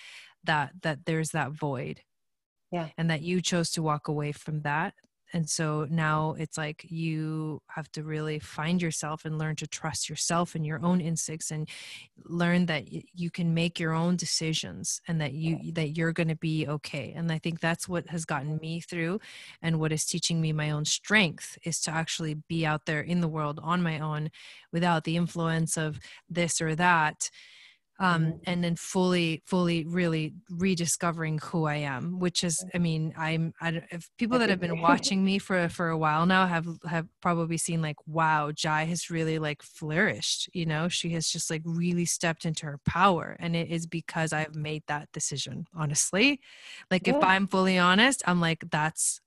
that that there's that void. Yeah. And that you chose to walk away from that and so now it's like you have to really find yourself and learn to trust yourself and your own instincts and learn that you can make your own decisions and that you that you're going to be okay and i think that's what has gotten me through and what is teaching me my own strength is to actually be out there in the world on my own without the influence of this or that um, mm-hmm. and then fully fully really rediscovering who i am which is i mean i'm I, if people that have been watching me for for a while now have have probably seen like wow jai has really like flourished you know? She has just like really stepped into her power and it is because i've made that decision honestly. Like yeah. if i'm fully honest i'm like that's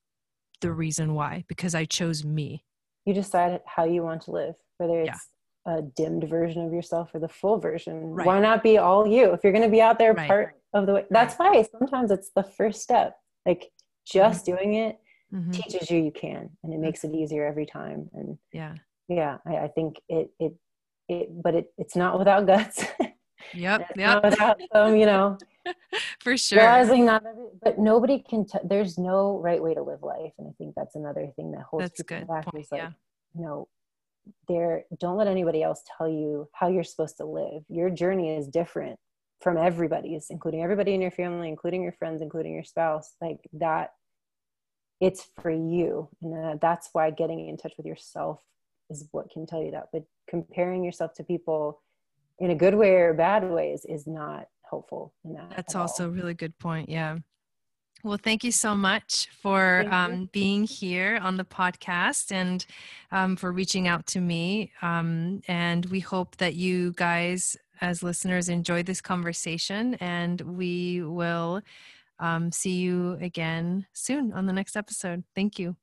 the reason why because i chose me. You decide how you want to live whether it's yeah a dimmed version of yourself or the full version. Right. Why not be all you? If you're going to be out there right. part of the way, that's right. why sometimes it's the first step. Like just mm-hmm. doing it mm-hmm. teaches you you can, and it makes it easier every time. And yeah, yeah, I, I think it it it, but it it's not without guts. Yep. yep. without some, you know, for sure. Realizing not every, but nobody can. T- there's no right way to live life, and I think that's another thing that holds that's people good back. Point, is like, yeah. you know, there don't let anybody else tell you how you're supposed to live. Your journey is different from everybody's including everybody in your family including your friends including your spouse. Like that it's for you. And that's why getting in touch with yourself is what can tell you that. But comparing yourself to people in a good way or bad ways is not helpful in that that's also all. a really good point yeah well, thank you so much for um, being here on the podcast and um, for reaching out to me. Um, and we hope that you guys, as listeners, enjoy this conversation. And we will um, see you again soon on the next episode. Thank you.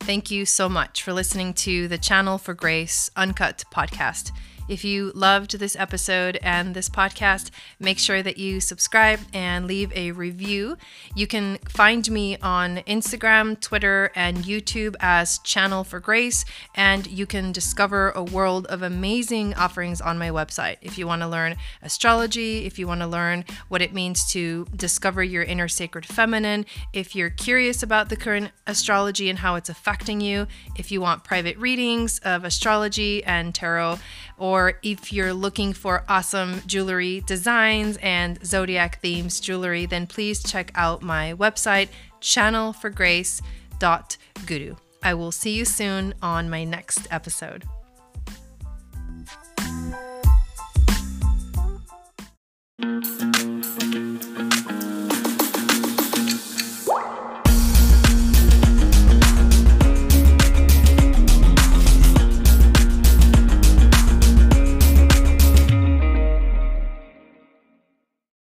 Thank you so much for listening to the Channel for Grace Uncut podcast. If you loved this episode and this podcast, make sure that you subscribe and leave a review. You can find me on Instagram, Twitter, and YouTube as Channel for Grace, and you can discover a world of amazing offerings on my website. If you want to learn astrology, if you want to learn what it means to discover your inner sacred feminine, if you're curious about the current astrology and how it's affecting you, if you want private readings of astrology and tarot, or if you're looking for awesome jewelry designs and zodiac themes jewelry, then please check out my website, channelforgrace.guru. I will see you soon on my next episode.